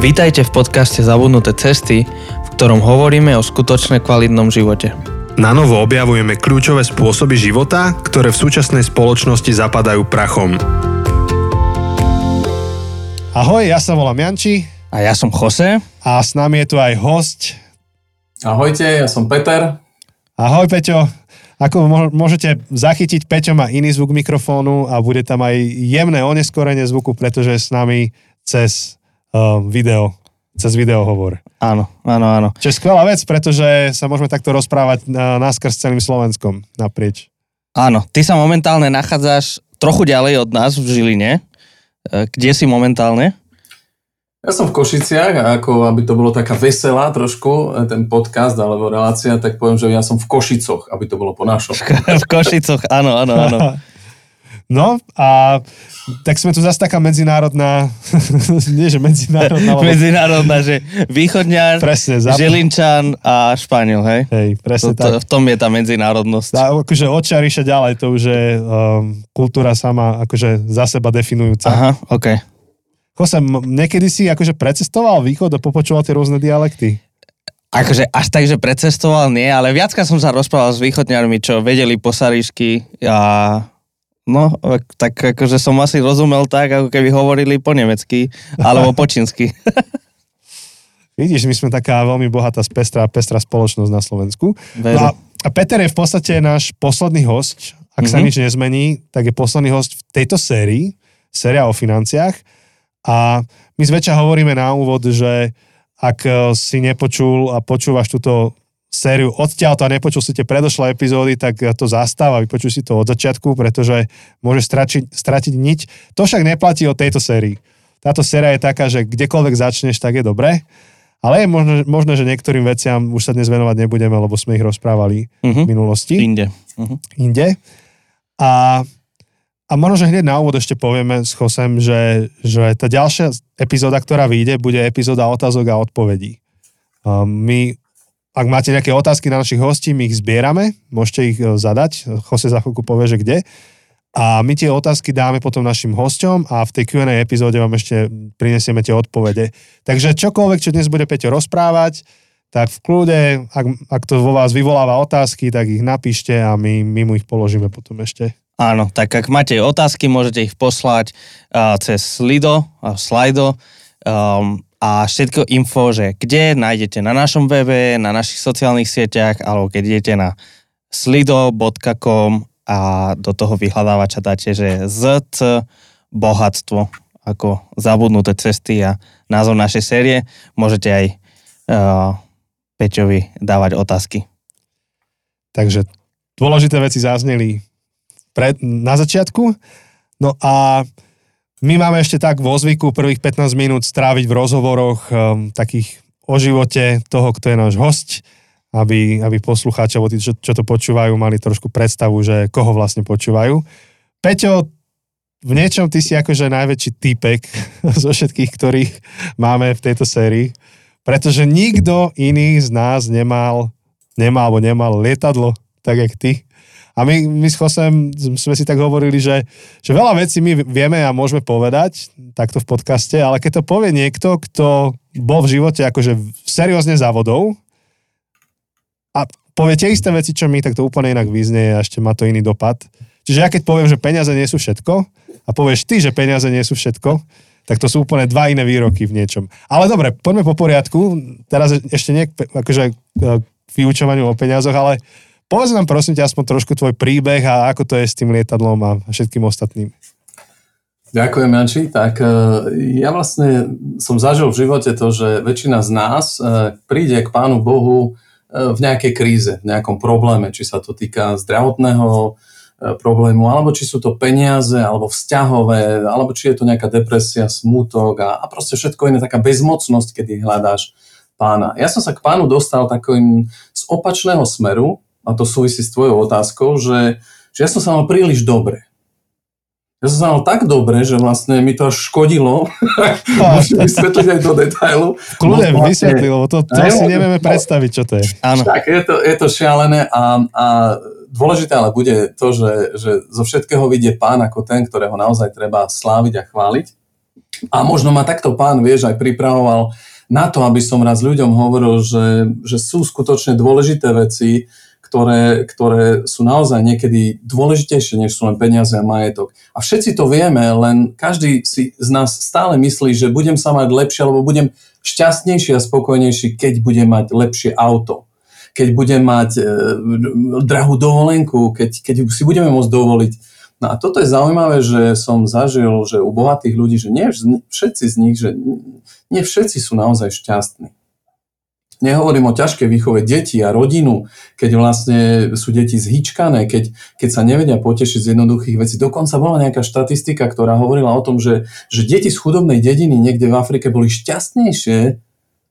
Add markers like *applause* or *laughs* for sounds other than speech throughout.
Vítajte v podcaste Zabudnuté cesty, v ktorom hovoríme o skutočne kvalitnom živote. Na novo objavujeme kľúčové spôsoby života, ktoré v súčasnej spoločnosti zapadajú prachom. Ahoj, ja sa volám Janči A ja som Jose. a s nami je tu aj host. Ahojte, ja som Peter. Ahoj Peťo. Ako môžete zachytiť, Peťo má iný zvuk mikrofónu a bude tam aj jemné oneskorenie zvuku, pretože je s nami cez uh, video, cez videohovor. Áno, áno, áno. Čo je skvelá vec, pretože sa môžeme takto rozprávať na, náskrz celým Slovenskom naprieč. Áno, ty sa momentálne nachádzaš trochu ďalej od nás v Žiline. E, Kde si momentálne? Ja som v Košiciach a ako aby to bolo taká veselá trošku, eh, ten podcast alebo relácia, tak poviem, že ja som v Košicoch, aby to bolo po našom. *laughs* v Košicoch, áno, áno, áno. *laughs* No a tak sme tu zase taká medzinárodná, *laughs* nie že medzinárodná, ale Medzinárodná, že východňar, presne, zap- Žilinčan a Španiel, hej? Hej, presne To, tak. to, v tom je tá medzinárodnosť. Dá, akože odčariše ďalej, to už je um, kultúra sama akože za seba definujúca. Aha, OK. Chose, m- niekedy si akože precestoval východ a popočúval tie rôzne dialekty? Akože až tak, že precestoval nie, ale viacka som sa rozprával s východňarmi, čo vedeli po saríšky a no, ak- tak akože som asi rozumel tak, ako keby hovorili po nemecky alebo po čínsky. *laughs* Vidíš, my sme taká veľmi bohatá, pestrá, pestrá spoločnosť na Slovensku. No a, a Peter je v podstate náš posledný host. Ak sa Mhm. nič nezmení, tak je posledný host v tejto sérii, séria o financiách. A my zväčša hovoríme na úvod, že ak e, si nepočul a počúvaš túto sériu odtiaľto a nepočul si tie predošlé epizódy, tak to zastáva, vypočuj si to od začiatku, pretože môže stratiť, stratiť niť. To však neplatí o tejto sérii. Táto séria je taká, že kdekoľvek začneš, tak je dobré. Ale je možné, možné, že niektorým veciam už sa dnes venovať nebudeme, lebo sme ich rozprávali Mhm. v minulosti Inde. Mhm. inde. A, a možno, že hneď na úvod ešte povieme s Chosem, že, že tá ďalšia epizóda, ktorá vyjde, bude epizóda otázok a odpovedí. A my, ak máte nejaké otázky na našich hostí, my ich zbierame, môžete ich e, zadať, Jose za chvíľku povie, že kde. A my tie otázky dáme potom našim hosťom a v tej Q&A epizóde vám ešte prinesieme tie odpovede. Takže čokoľvek, čo dnes bude Peťo rozprávať, tak v kľude, ak, ak to vo vás vyvoláva otázky, tak ich napíšte a my, my mu ich položíme potom ešte. Áno, tak ak máte otázky, môžete ich poslať uh, cez Slido, uh, Slido um, a všetko info, že kde nájdete na našom webe, na našich sociálnych sieťach, alebo keď idete na slido.com a do toho vyhľadávača dáte, že ZC bohatstvo ako zabudnuté cesty a názov našej série, môžete aj uh, Peťovi dávať otázky. Takže dôležité veci zazneli pred, na začiatku. No a my máme ešte tak vo zvyku prvých 15 minút stráviť v rozhovoroch um, takých o živote toho, kto je náš host, aby, aby poslucháči, alebo tí, čo, čo to počúvajú, mali trošku predstavu, že koho vlastne počúvajú. Peťo, v niečom ty si akože najväčší týpek *laughs* zo všetkých, ktorých máme v tejto sérii, pretože nikto iný z nás nemal, nemal alebo nemal lietadlo, tak jak ty. A my, my s Chosem sme si tak hovorili, že, že veľa vecí my vieme a môžeme povedať takto v podcaste, ale keď to povie niekto, kto bol v živote akože seriózne závodov a povie tie isté veci, čo my, tak to úplne inak vyznie a ešte má to iný dopad. Čiže ja keď poviem, že peniaze nie sú všetko a povieš ty, že peniaze nie sú všetko, tak to sú úplne dva iné výroky v niečom. Ale dobre, poďme po poriadku. Teraz ešte nie akože k vyučovaniu o peniazoch, ale povedz nám prosím ťa aspoň trošku tvoj príbeh a ako to je s tým lietadlom a všetkým ostatným. Ďakujem, Janči. Tak eh, ja vlastne som zažil v živote to, že väčšina z nás eh, príde k Pánu Bohu eh, v nejakej kríze, v nejakom probléme, či sa to týka zdravotného problému, alebo či sú to peniaze, alebo vzťahové, alebo či je to nejaká depresia, smútok a, a proste všetko iné, taká bezmocnosť, kedy hľadáš pána. Ja som sa k pánu dostal takým z opačného smeru, a to súvisí s tvojou otázkou, že, že ja som sa mal príliš dobre. Ja som sa mal tak dobre, že vlastne mi to až škodilo. *laughs* Môžem vysvetliť aj do detailu. Kľudne No, vysvetli, lebo to, to Aj, si nevieme no. predstaviť, čo to je. Áno, Tak, je to, je to šialené a, a dôležité ale bude to, že, že zo všetkého vidie pán ako ten, ktorého naozaj treba sláviť a chváliť. A možno ma takto pán, vieš, aj pripravoval na to, aby som raz ľuďom hovoril, že, že sú skutočne dôležité veci, ktoré, ktoré sú naozaj niekedy dôležitejšie, než sú len peniaze a majetok. A všetci to vieme, len každý si z nás stále myslí, že budem sa mať lepšie, alebo budem šťastnejší a spokojnejší, keď budem mať lepšie auto keď budem mať e, drahú dovolenku, keď, keď si budeme môcť dovoliť. No a toto je zaujímavé, že som zažil, že u bohatých ľudí, že nie všetci z nich, že nie všetci sú naozaj šťastní. Nehovorím o ťažkej výchove detí a rodinu, keď vlastne sú deti zhyčkané, keď, keď sa nevedia potešiť z jednoduchých vecí. Dokonca bola nejaká štatistika, ktorá hovorila o tom, že, že deti z chudobnej dediny niekde v Afrike boli šťastnejšie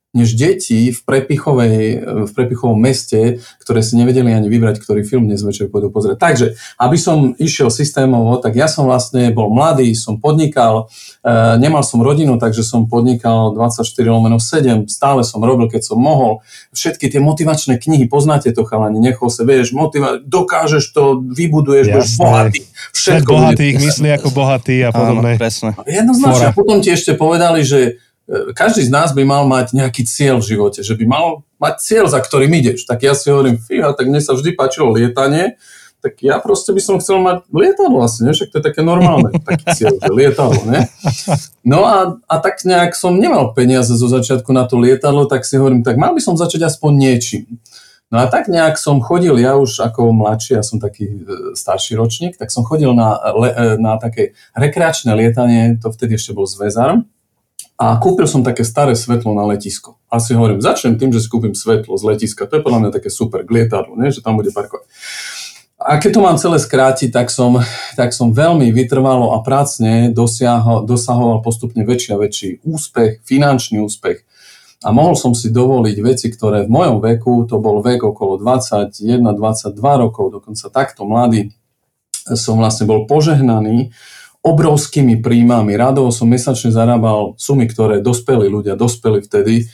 než deti v, prepichovej, v prepichovom meste, ktoré si nevedeli ani vybrať, ktorý film dnes večer pôjdu pozrieť. Takže, aby som išiel systémovo, tak ja som vlastne bol mladý, som podnikal, e, nemal som rodinu, takže som podnikal 24 lomeno 7, stále som robil, keď som mohol. Všetky tie motivačné knihy, poznáte to chalani, nechol sa, vieš, motiva- dokážeš to, vybuduješ, budeš bohatý. Všetko bohatých myslí ako bohatý a podobné. Áno, presne. Jednoznačne. A potom ti ešte povedali, že každý z nás by mal mať nejaký cieľ v živote, že by mal mať cieľ, za ktorým ideš. Tak ja si hovorím, fíha, tak mne sa vždy páčilo lietanie, tak ja proste by som chcel mať lietadlo asi, ne? však to je také normálne, *laughs* taký cieľ, že lietadlo, ne? No a, a tak nejak som nemal peniaze zo začiatku na to lietadlo, tak si hovorím, tak mal by som začať aspoň niečím. No a tak nejak som chodil, ja už ako mladší, ja som taký e, starší ročník, tak som chodil na, e, na také rekreačné lietanie, to vtedy ešte bol zväzar, a kúpil som také staré svetlo na letisko. A si hovorím, začnem tým, že si kúpim svetlo z letiska. To je podľa mňa také super k lietadlu, nie? že tam bude parkovať. A keď to mám celé skrátiť, tak som, tak som veľmi vytrvalo a prácne dosiahol, dosahoval postupne väčší a väčší úspech, finančný úspech. A mohol som si dovoliť veci, ktoré v mojom veku, to bol vek okolo 21-22 rokov, dokonca takto mladý, som vlastne bol požehnaný obrovskými príjmami. Radovo som mesačne zarábal sumy, ktoré dospeli ľudia, dospeli vtedy e,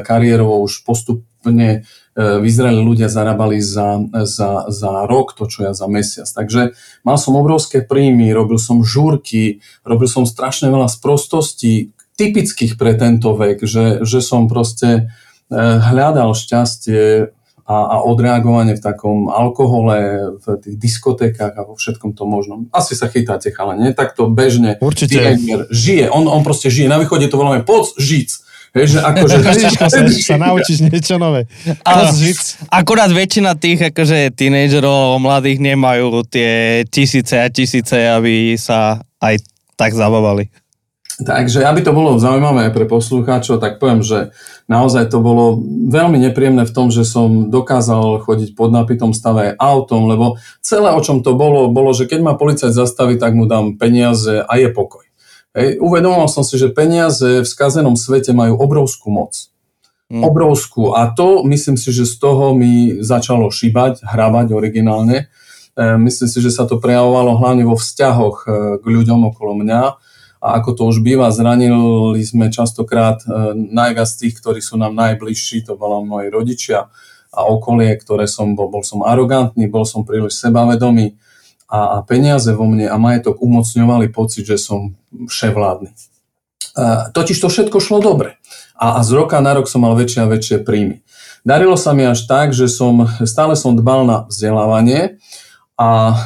kariérovo už postupne e, v Izraeli ľudia zarábali za, za, za rok to, čo ja za mesiac. Takže mal som obrovské príjmy, robil som žúrky, robil som strašne veľa sprostostí, typických pre tento vek, že, že som proste e, hľadal šťastie a, a odreagovanie v takom alkohole, v tých diskotékach a vo všetkom tom možnom. Asi sa chytáte, chala, nie? Takto bežne. Určite. žije, on, on proste žije. Na východe to voláme poc žic. Že akože... *laughs* sa, sa naučíš niečo nové. Ale akurát väčšina tých akože tínejdžerov mladých nemajú tie tisíce a tisíce, aby sa aj tak zabavali. Takže aby to bolo zaujímavé pre poslucháčov, tak poviem, že naozaj to bolo veľmi nepríjemné v tom, že som dokázal chodiť pod napitom stave autom, lebo celé o čom to bolo, bolo, že keď ma policajt zastaví, tak mu dám peniaze a je pokoj. Hej. Uvedomoval som si, že peniaze v skazenom svete majú obrovskú moc. Hmm. Obrovskú. A to myslím si, že z toho mi začalo šíbať, hrabať originálne. E, myslím si, že sa to prejavovalo hlavne vo vzťahoch e, k ľuďom okolo mňa a ako to už býva, zranili sme častokrát e, najviac tých, ktorí sú nám najbližší, to boli moji rodičia a okolie, ktoré som bol, bol som arogantný, bol som príliš sebavedomý a, a peniaze vo mne a majetok umocňovali pocit, že som vševládny. E, totiž to všetko šlo dobre a, a z roka na rok som mal väčšie a väčšie príjmy. Darilo sa mi až tak, že som, stále som dbal na vzdelávanie, a e,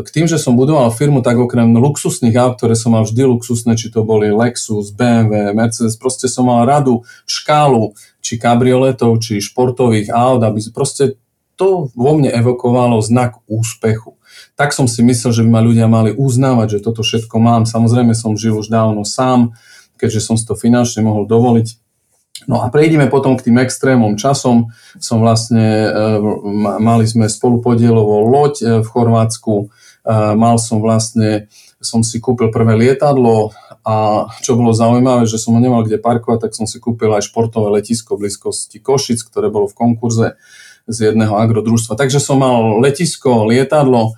k tým, že som budoval firmu, tak okrem luxusných aut, ktoré som mal vždy luxusné, či to boli Lexus, BMW, Mercedes, proste som mal radu, škálu, či kabrioletov, či športových aut, aby proste to vo mne evokovalo znak úspechu. Tak som si myslel, že by ma ľudia mali uznávať, že toto všetko mám. Samozrejme som žil už dávno sám, keďže som si to finančne mohol dovoliť No a prejdeme potom k tým extrémom. Časom som vlastne, e, mali sme spolupodielovú loď e, v Chorvátsku, e, mal som vlastne, som si kúpil prvé lietadlo a čo bolo zaujímavé, že som ho nemal kde parkovať, tak som si kúpil aj športové letisko v blízkosti Košic, ktoré bolo v konkurze z jedného agrodružstva. Takže som mal letisko, lietadlo,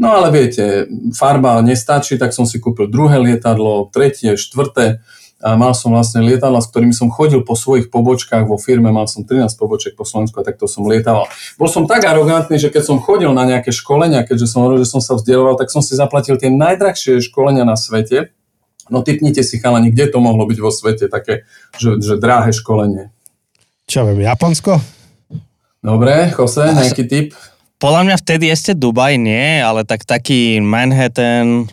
no ale viete, farba nestačí, tak som si kúpil druhé lietadlo, tretie, štvrté, a mal som vlastne lietadla, s ktorými som chodil po svojich pobočkách vo firme, mal som 13 poboček po Slovensku a takto som lietával. Bol som tak arogantný, že keď som chodil na nejaké školenia, keďže som hovoril, že som sa vzdeloval, tak som si zaplatil tie najdrahšie školenia na svete, No typnite si chalani, kde to mohlo byť vo svete, také, že, že dráhe školenie. Čo viem, Japonsko? Dobre, Jose, nejaký tip? Podľa mňa vtedy ešte Dubaj nie, ale tak taký Manhattan,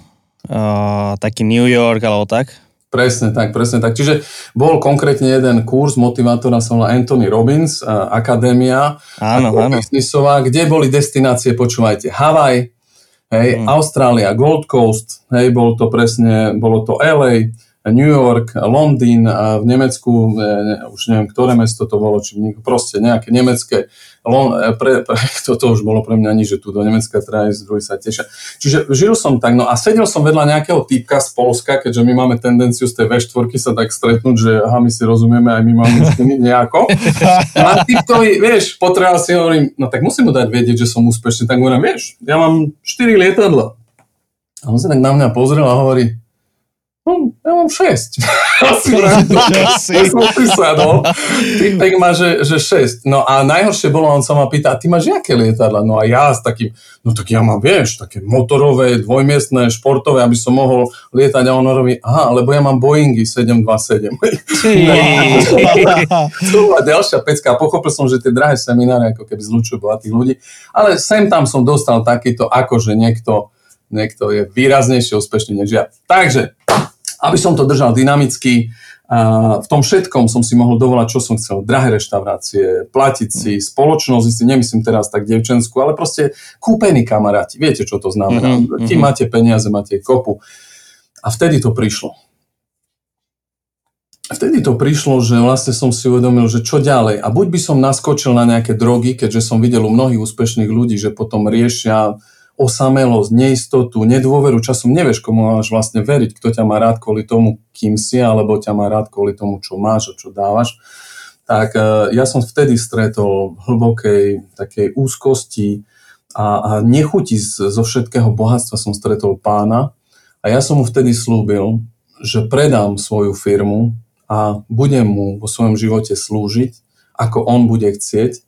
uh, taký New York alebo tak. Presne tak, presne tak. Čiže bol konkrétne jeden kurz motivátora, sa volá Anthony Robbins, Akadémia, áno, áno. biznisová, kde boli destinácie, počúvajte, Havaj, hej, hmm. Austrália, Gold Coast, hej, bolo to presne, bolo to LA, New York, Londýn a v Nemecku, ne, už neviem, ktoré mesto to bolo, či proste nejaké nemecké, e, pre, pre, *laughs* to, to už bolo pre mňa nič, že tu do Nemecka treba ísť, druhý sa tešia. Čiže žil som tak, no a sedel som vedľa nejakého typka z Polska, keďže my máme tendenciu z tej V4 sa tak stretnúť, že aha, my si rozumieme, aj my máme s nimi nejako. A typkovi, vieš, potreboval si hovorím, no tak musím mu dať vedieť, že som úspešný, tak hovorím, vieš, ja mám 4 lietadla. A on sa tak na mňa pozrel a hovorí, No, ja mám 6. *laughs* ja som si sadol. Typek má, že, že 6. No a najhoršie bolo, on sa ma pýta, a ty máš aké lietadla? No a ja s takým, no tak ja mám, vieš, také motorové, dvojmiestné, športové, aby som mohol lietať a on robí, aha, lebo ja mám Boeingy 727. *laughs* to bola ďalšia pecka pochopil som, že tie drahé semináre ako keby zlučujú bohatých ľudí, ale sem tam som dostal takýto, akože niekto, niekto je výraznejšie úspešný než ja. Takže, aby som to držal dynamicky, a v tom všetkom som si mohol dovolať, čo som chcel. Drahé reštaurácie, platiť si, spoločnosť, si nemyslím teraz tak devčenskú, ale proste kúpení kamaráti. Viete, čo to znamená. Mm-hmm. Ty máte peniaze, máte kopu. A vtedy to prišlo. Vtedy to prišlo, že vlastne som si uvedomil, že čo ďalej. A buď by som naskočil na nejaké drogy, keďže som videl u mnohých úspešných ľudí, že potom riešia osamelosť, neistotu, nedôveru časom, nevieš, komu máš vlastne veriť, kto ťa má rád kvôli tomu, kým si, alebo ťa má rád kvôli tomu, čo máš a čo dávaš. Tak e, ja som vtedy stretol hlbokej takej úzkosti a, a nechuti zo všetkého bohatstva som stretol pána. A ja som mu vtedy slúbil, že predám svoju firmu a budem mu vo svojom živote slúžiť, ako on bude chcieť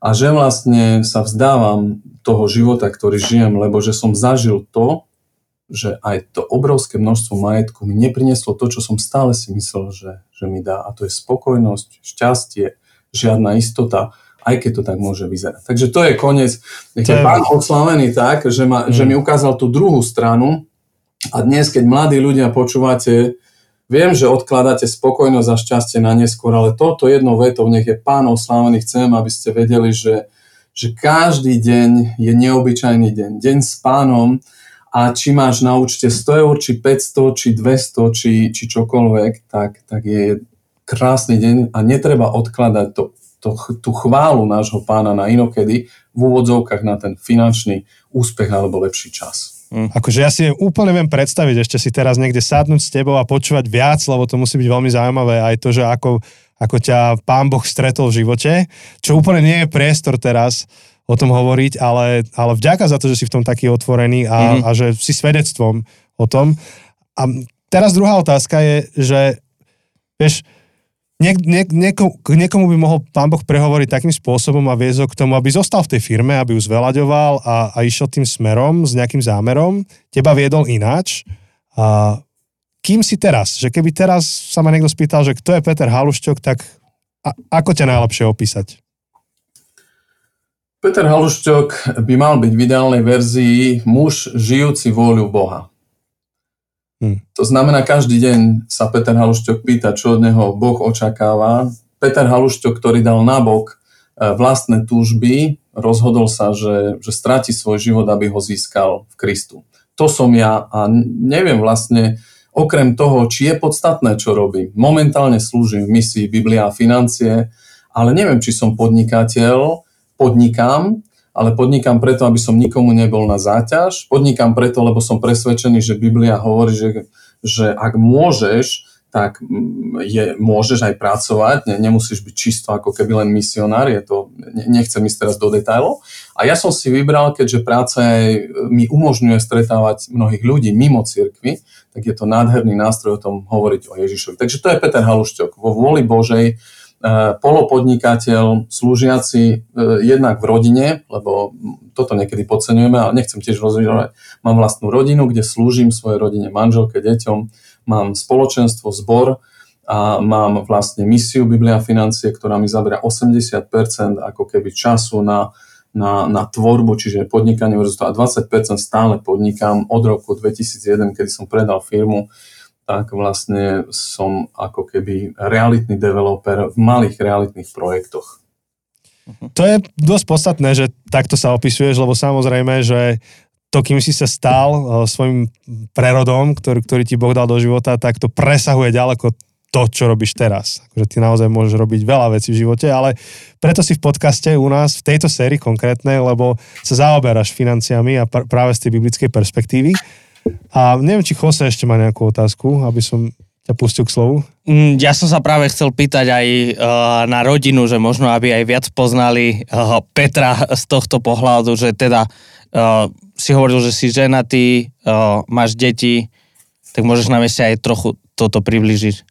a že vlastne sa vzdávam toho života, ktorý žijem, lebo že som zažil to, že aj to obrovské množstvo majetku mi neprinieslo to, čo som stále si myslel, že, že mi dá. A to je spokojnosť, šťastie, žiadna istota, aj keď to tak môže vyzerať. Takže to je koniec. Je pán oslavený tak, že, ma, mm. že mi ukázal tú druhú stranu a dnes, keď mladí ľudia počúvate Viem, že odkladáte spokojnosť a šťastie na neskôr, ale toto jednou vetou, nech je pán oslávený, chcem, aby ste vedeli, že, že každý deň je neobyčajný deň. Deň s pánom a či máš na účte 100 eur, či 500, či 200, či, či čokoľvek, tak, tak je krásny deň a netreba odkladať to, to, tú chválu nášho pána na inokedy v úvodzovkách na ten finančný úspech alebo lepší čas. Mm. Akože ja si úplne viem predstaviť ešte si teraz niekde sadnúť s tebou a počúvať viac, lebo to musí byť veľmi zaujímavé aj to, že ako, ako ťa pán Boh stretol v živote, čo úplne nie je priestor teraz o tom hovoriť, ale, ale vďaka za to, že si v tom taký otvorený a, mm. a že si svedectvom o tom. A teraz druhá otázka je, že vieš, niek, niek, nieko, niekomu by mohol pán Boh prehovoriť takým spôsobom a viesť ho k tomu, aby zostal v tej firme, aby ju zvelaďoval a, a išiel tým smerom s nejakým zámerom, teba viedol ináč. A kým si teraz? Že keby teraz sa ma niekto spýtal, že kto je Peter Halušťok, tak a, ako ťa najlepšie opísať? Peter Halušťok by mal byť v ideálnej verzii muž žijúci vôľu Boha. Hmm. To znamená, každý deň sa Peter Halušťok pýta, čo od neho Boh očakáva. Peter Halušťok, ktorý dal nabok e, vlastné túžby, rozhodol sa, že, že stráti svoj život, aby ho získal v Kristu. To som ja a neviem vlastne, okrem toho, či je podstatné, čo robím. Momentálne slúžim v misii Biblia a financie, ale neviem, či som podnikateľ, podnikám, ale podnikám preto, aby som nikomu nebol na záťaž. Podnikám preto, lebo som presvedčený, že Biblia hovorí, že, že ak môžeš, tak mm, je, môžeš aj pracovať, ne, nemusíš byť čisto ako keby len misionár, je to, ne, nechcem ísť teraz do detailov. A ja som si vybral, keďže práca aj mi umožňuje stretávať mnohých ľudí mimo cirkvi, tak je to nádherný nástroj o tom hovoriť o Ježišovi. Takže to je Peter Halušťok. Vo vôli Božej polopodnikateľ, slúžiaci eh, jednak v rodine, lebo toto niekedy podceňujeme, ale nechcem tiež rozvíjať. Mám vlastnú rodinu, kde slúžim svojej rodine, manželke, deťom. mám spoločenstvo, zbor a mám vlastne misiu Biblia financie, ktorá mi zabera 80% ako keby času na, na, na tvorbu, čiže podnikanie a 20% stále podnikám od roku 2001, kedy som predal firmu, tak vlastne som ako keby realitný developer v malých realitných projektoch. To je dosť podstatné, že takto sa opisuješ, lebo samozrejme, že to, kým si sa stal uh, svojim prerodom, ktorý, ktorý ti Boh dal do života, tak to presahuje ďaleko to, čo robíš teraz. Akože ty naozaj môžeš robiť veľa vecí v živote, ale preto si v podcaste u nás, v tejto sérii konkrétnej, lebo sa zaoberáš financiami a pr- práve z tej biblickej perspektívy. A neviem, či Jose ešte má nejakú otázku, aby som ťa pustil k slovu. Mm, ja som sa práve chcel pýtať aj uh, na rodinu, že možno aby aj viac poznali uh, Petra z tohto pohľadu, že teda uh, si hovoril, že si ženatý, máš deti, tak môžeš nám ešte aj trochu toto približiť.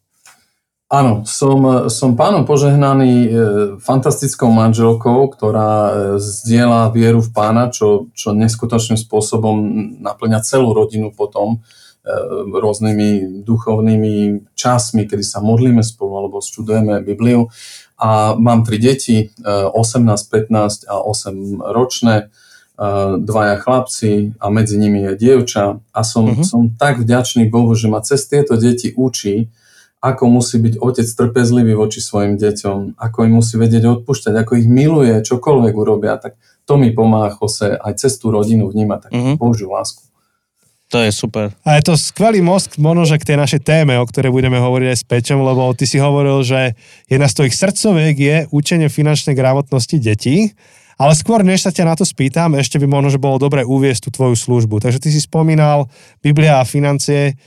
Áno, som, som pánom požehnaný e, fantastickou manželkou, ktorá e, zdieľa vieru v pána, čo, čo neskutočným spôsobom naplňa celú rodinu potom e, rôznymi duchovnými časmi, kedy sa modlíme spolu alebo študujeme Bibliu. A mám tri deti, 18, 15 a 8 ročné, dvaja chlapci a medzi nimi je dievča. A som, uh-huh. som tak vďačný Bohu, že ma cez tieto deti učí, ako musí byť otec trpezlivý voči svojim deťom, ako im musí vedieť odpúšťať, ako ich miluje, čokoľvek urobia, tak to mi pomáha Jose aj cez tú rodinu vnímať takú mm-hmm. Božiu lásku. To je super. A je to skvelý most možno, že k tej našej téme, o ktorej budeme hovoriť aj s Peťom, lebo ty si hovoril, že jedna z tvojich srdcoviek je učenie finančnej gramotnosti detí. Ale skôr, než sa ťa na to spýtam, ešte by možno, že bolo dobre uviesť tú tvoju službu. Takže ty si spomínal Biblia a financie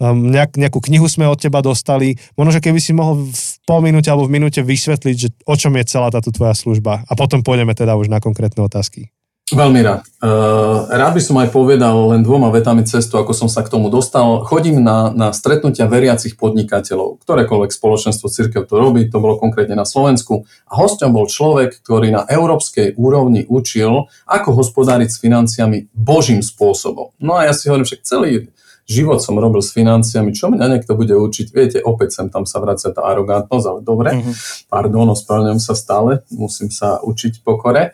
nejak, nejakú knihu sme od teba dostali. Možno, že keby si mohol v pol minúte alebo v minúte vysvetliť, že o čom je celá táto tvoja služba. A potom pôjdeme teda už na konkrétne otázky. Veľmi rád. Uh, rád by som aj povedal len dvoma vetami cestu, ako som sa k tomu dostal. Chodím na, na stretnutia veriacich podnikateľov. Ktorékoľvek spoločenstvo církev to robí, to bolo konkrétne na Slovensku. A hosťom bol človek, ktorý na európskej úrovni učil, ako hospodáriť s financiami božím spôsobom. No a ja si hovorím, však celý život som robil s financiami, čo mňa niekto bude učiť, viete, opäť sem tam sa vracia tá arogantnosť, ale dobre, mm-hmm. pardon, ospravedlňujem sa stále, musím sa učiť pokore.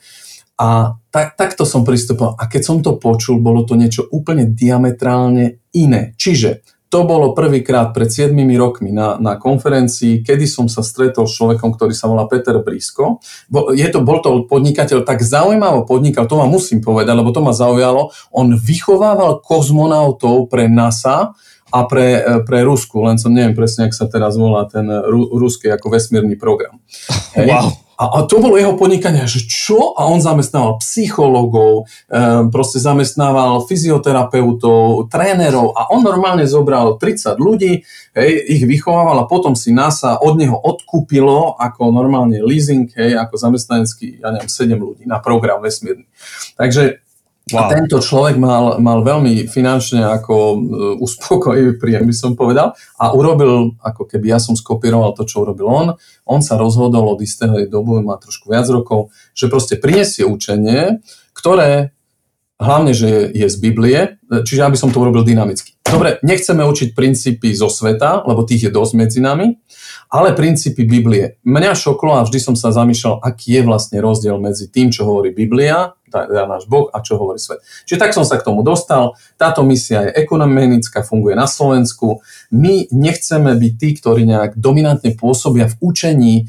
A tak, takto som pristupoval. A keď som to počul, bolo to niečo úplne diametrálne iné. Čiže to bolo prvýkrát pred 7 rokmi na, na konferencii, kedy som sa stretol s človekom, ktorý sa volá Peter Brisko. Je to, bol to podnikateľ, tak zaujímavo podnikal, to vám musím povedať, lebo to ma zaujalo. On vychovával kozmonautov pre NASA, a pre, pre Rusku, len som neviem presne, ak sa teraz volá ten ru, ruský ako vesmírny program. *laughs* Hej. Wow. A, a to bolo jeho podnikanie, že čo? A on zamestnával psychológov, e, proste zamestnával fyzioterapeutov, trénerov a on normálne zobral 30 ľudí, hej, ich vychovával a potom si NASA od neho odkúpilo ako normálne leasing, hej, ako zamestnanecký, ja neviem, 7 ľudí na program vesmírny. Takže Wow. A tento človek mal, mal veľmi finančne ako uh, uspokojivý príjem, by som povedal, a urobil, ako keby ja som skopíroval to, čo urobil on. On sa rozhodol od istého dobu, má trošku viac rokov, že proste prinesie učenie, ktoré hlavne, že je, je z Biblie, čiže aby som to urobil dynamicky. Dobre, nechceme učiť princípy zo sveta, lebo tých je dosť medzi nami, ale princípy Biblie. Mňa šoklo a vždy som sa zamýšľal, aký je vlastne rozdiel medzi tým, čo hovorí Biblia teda náš Boh a čo hovorí svet. Čiže tak som sa k tomu dostal. Táto misia je ekonomická, funguje na Slovensku. My nechceme byť tí, ktorí nejak dominantne pôsobia v učení e,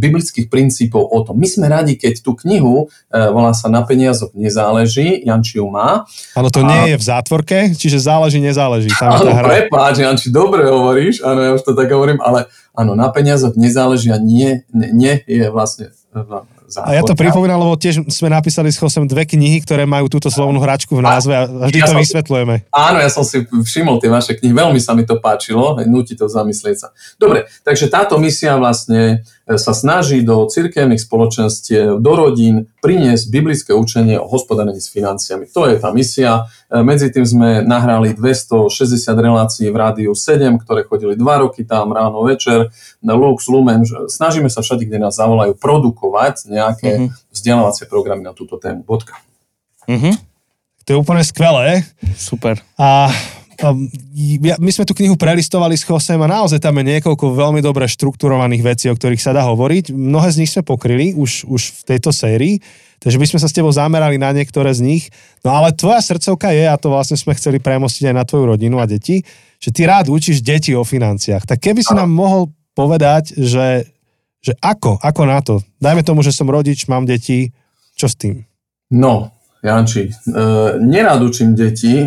biblických princípov o tom. My sme radi, keď tú knihu, e, volá sa Na peniazoch nezáleží, Janči ju má. Ale to a... nie je v zátvorke, čiže záleží, nezáleží. Tam áno, hra. prepáč, Janči, dobre hovoríš, áno, ja už to tak hovorím, ale áno, na peniazoch nezáleží a nie, nie, nie je vlastne a ja to pripomínam, lebo tiež sme napísali s Chosem dve knihy, ktoré majú túto slovnú hračku v názve a vždy ja to som, vysvetľujeme. Áno, ja som si všimol tie vaše knihy, veľmi sa mi to páčilo, nutí to zamyslieť sa. Dobre, takže táto misia vlastne sa snaží do cirkevných spoločenstiev, do rodín priniesť biblické učenie o hospodárení s financiami. To je tá misia. E, medzi tým sme nahrali 260 relácií v rádiu 7, ktoré chodili 2 roky tam ráno, večer, na Lux, Lumen. Snažíme sa všade, kde nás zavolajú, produkovať nejaké mm-hmm. vzdelávacie programy na túto tému. Bodka. Mm-hmm. To je úplne skvelé. Super. A my sme tú knihu prelistovali s Chosem a naozaj tam je niekoľko veľmi dobre štrukturovaných vecí, o ktorých sa dá hovoriť. Mnohé z nich sme pokryli už, už v tejto sérii, takže by sme sa s tebou zamerali na niektoré z nich. No ale tvoja srdcovka je, a to vlastne sme chceli premostiť aj na tvoju rodinu a deti, že ty rád učíš deti o financiách. Tak keby si nám mohol povedať, že, že ako, ako na to? Dajme tomu, že som rodič, mám deti, čo s tým? No, Janči, uh, nerád učím deti,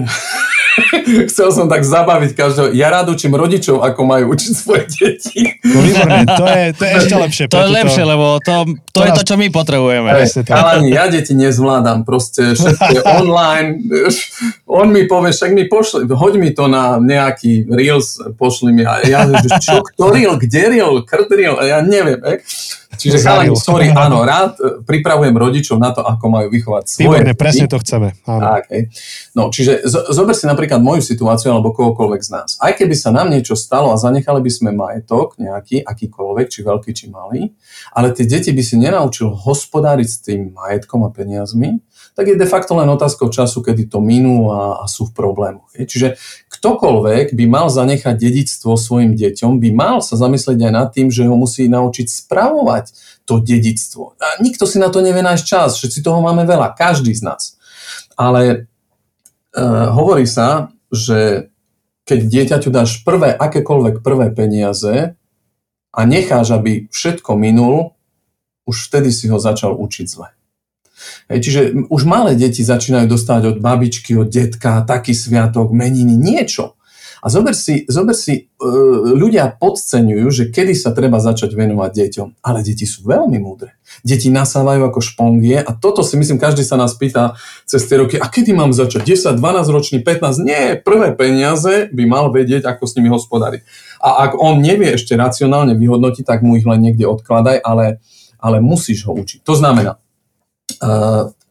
*laughs* Chcel som tak zabaviť každého. Ja rád učím rodičov, ako majú učiť svoje deti. No výborné, to je, to je ešte lepšie. To je lepšie, lebo to, to, to je to, čo my potrebujeme. Ale ja deti nezvládam, proste všetko je *laughs* online. On mi povie, však mi pošli, hoď mi to na nejaký Reels, pošli mi. A ja, čo, kto Reel, kde Reel, krt Reel, a ja neviem. Eh? Čiže chalani, sorry, áno, *laughs* rád e, pripravujem rodičov na to, ako majú vychovať svoje Výborne, presne to chceme. Áno. Tak, hej. No, čiže zober si napríklad moju situáciu alebo kohokoľvek z nás. Aj keby sa nám niečo stalo a zanechali by sme majetok nejaký, akýkoľvek, či veľký, či malý, ale tie deti by si nenaučil hospodáriť s tým majetkom a peniazmi, tak je de facto len otázkou času, kedy to minú a, a sú v problémoch. Čiže ktokoľvek by mal zanechať dedictvo svojim deťom, by mal sa zamyslieť aj nad tým, že ho musí naučiť spravovať to dedictvo. A nikto si na to nevie nájsť čas, všetci toho máme veľa, každý z nás. Ale hovorí sa, že keď dieťaťu dáš prvé, akékoľvek prvé peniaze a necháš, aby všetko minul, už vtedy si ho začal učiť zle. Hej, čiže už malé deti začínajú dostávať od babičky, od detka, taký sviatok, meniny, niečo. A zober si, zober si e, ľudia podceňujú, že kedy sa treba začať venovať deťom. Ale deti sú veľmi múdre. Deti nasávajú ako špongie a toto si myslím, každý sa nás pýta cez tie roky, a kedy mám začať? 10, 12 ročný, 15? Nie, prvé peniaze by mal vedieť, ako s nimi hospodariť. A ak on nevie ešte racionálne vyhodnotiť, tak mu ich len niekde odkladaj, ale, ale musíš ho učiť. To znamená,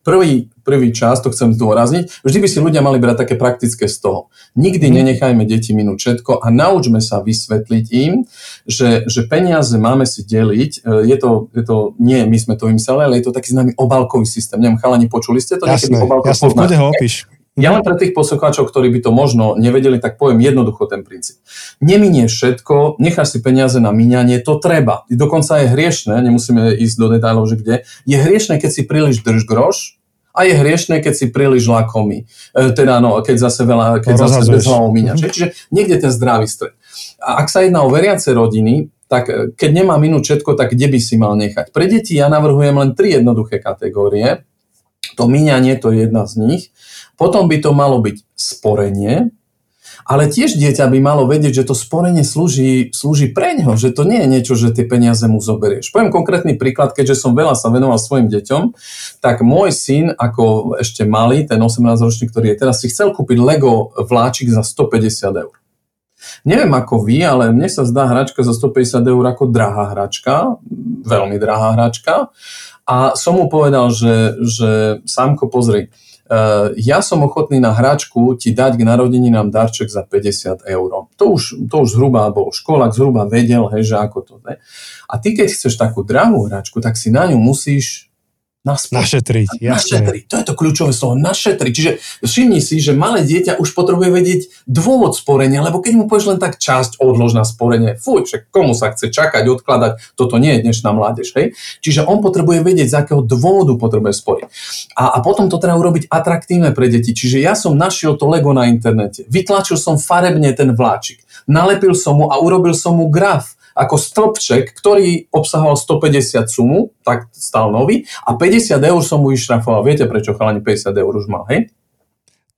prvý, prvý čas, to chcem zdôrazniť, vždy by si ľudia mali brať také praktické z toho. Nikdy mm. nenechajme deti minúť všetko a naučme sa vysvetliť im, že, že peniaze máme si deliť. E, je to, je to, nie my sme to vymysleli, ale je to taký známy obalkový systém. Neviem, chalani, počuli ste to? Jasné, jasné, v ho opíš. Ja len pre tých poslucháčov, ktorí by to možno nevedeli, tak poviem jednoducho ten princíp. Neminieš všetko, necháš si peniaze na míňanie, to treba. Dokonca je hriešne, nemusíme ísť do detailov, že kde, je hriešne, keď si príliš drž groš, a je hriešne, keď si príliš lakomý. E, teda, no, keď zase veľa, keď zase bez hlavou míňaš. Mm-hmm. Čiže niekde ten zdravý stred. A ak sa jedná o veriace rodiny, tak e, keď nemá minúť všetko, tak kde by si mal nechať? Pre deti ja navrhujem len tri jednoduché kategórie. To míňanie, to je jedna z nich. Potom by to malo byť sporenie, ale tiež dieťa by malo vedieť, že to sporenie slúži, slúži pre ňo, že to nie je niečo, že tie peniaze mu zoberieš. Poviem konkrétny príklad, keďže som veľa sa venoval svojim deťom, tak môj syn, ako ešte malý, ten 18-ročný, ktorý je teraz, si chcel kúpiť Lego vláčik za 150 eur. Neviem ako vy, ale mne sa zdá hračka za 150 eur ako drahá hračka, veľmi drahá hračka. A som mu povedal, že, že Sámko, pozri, ja som ochotný na hračku ti dať k narodeninám darček za 50 eur. To už, to už zhruba bol školák, zhruba vedel, hej, že ako to je. A ty keď chceš takú drahú hračku, tak si na ňu musíš Naspäť. Našetriť, jasne. Našetriť, to je to kľúčové slovo, našetriť. Čiže všimni si, že malé dieťa už potrebuje vedieť dôvod sporenia, lebo keď mu povieš len tak časť odlož na sporenie, fuj, však komu sa chce čakať, odkladať, toto nie je dnešná mládež, hej. Čiže on potrebuje vedieť, z akého dôvodu potrebuje sporiť. A, a potom to treba urobiť atraktívne pre deti. Čiže ja som našiel to Lego na internete, vytlačil som farebne ten vláčik, nalepil som mu a urobil som mu graf ako stĺpček, ktorý obsahoval 150 sumu, tak stal nový, a 50 eur som mu išrafoval. Viete, prečo chalani 50 eur už mal, hej?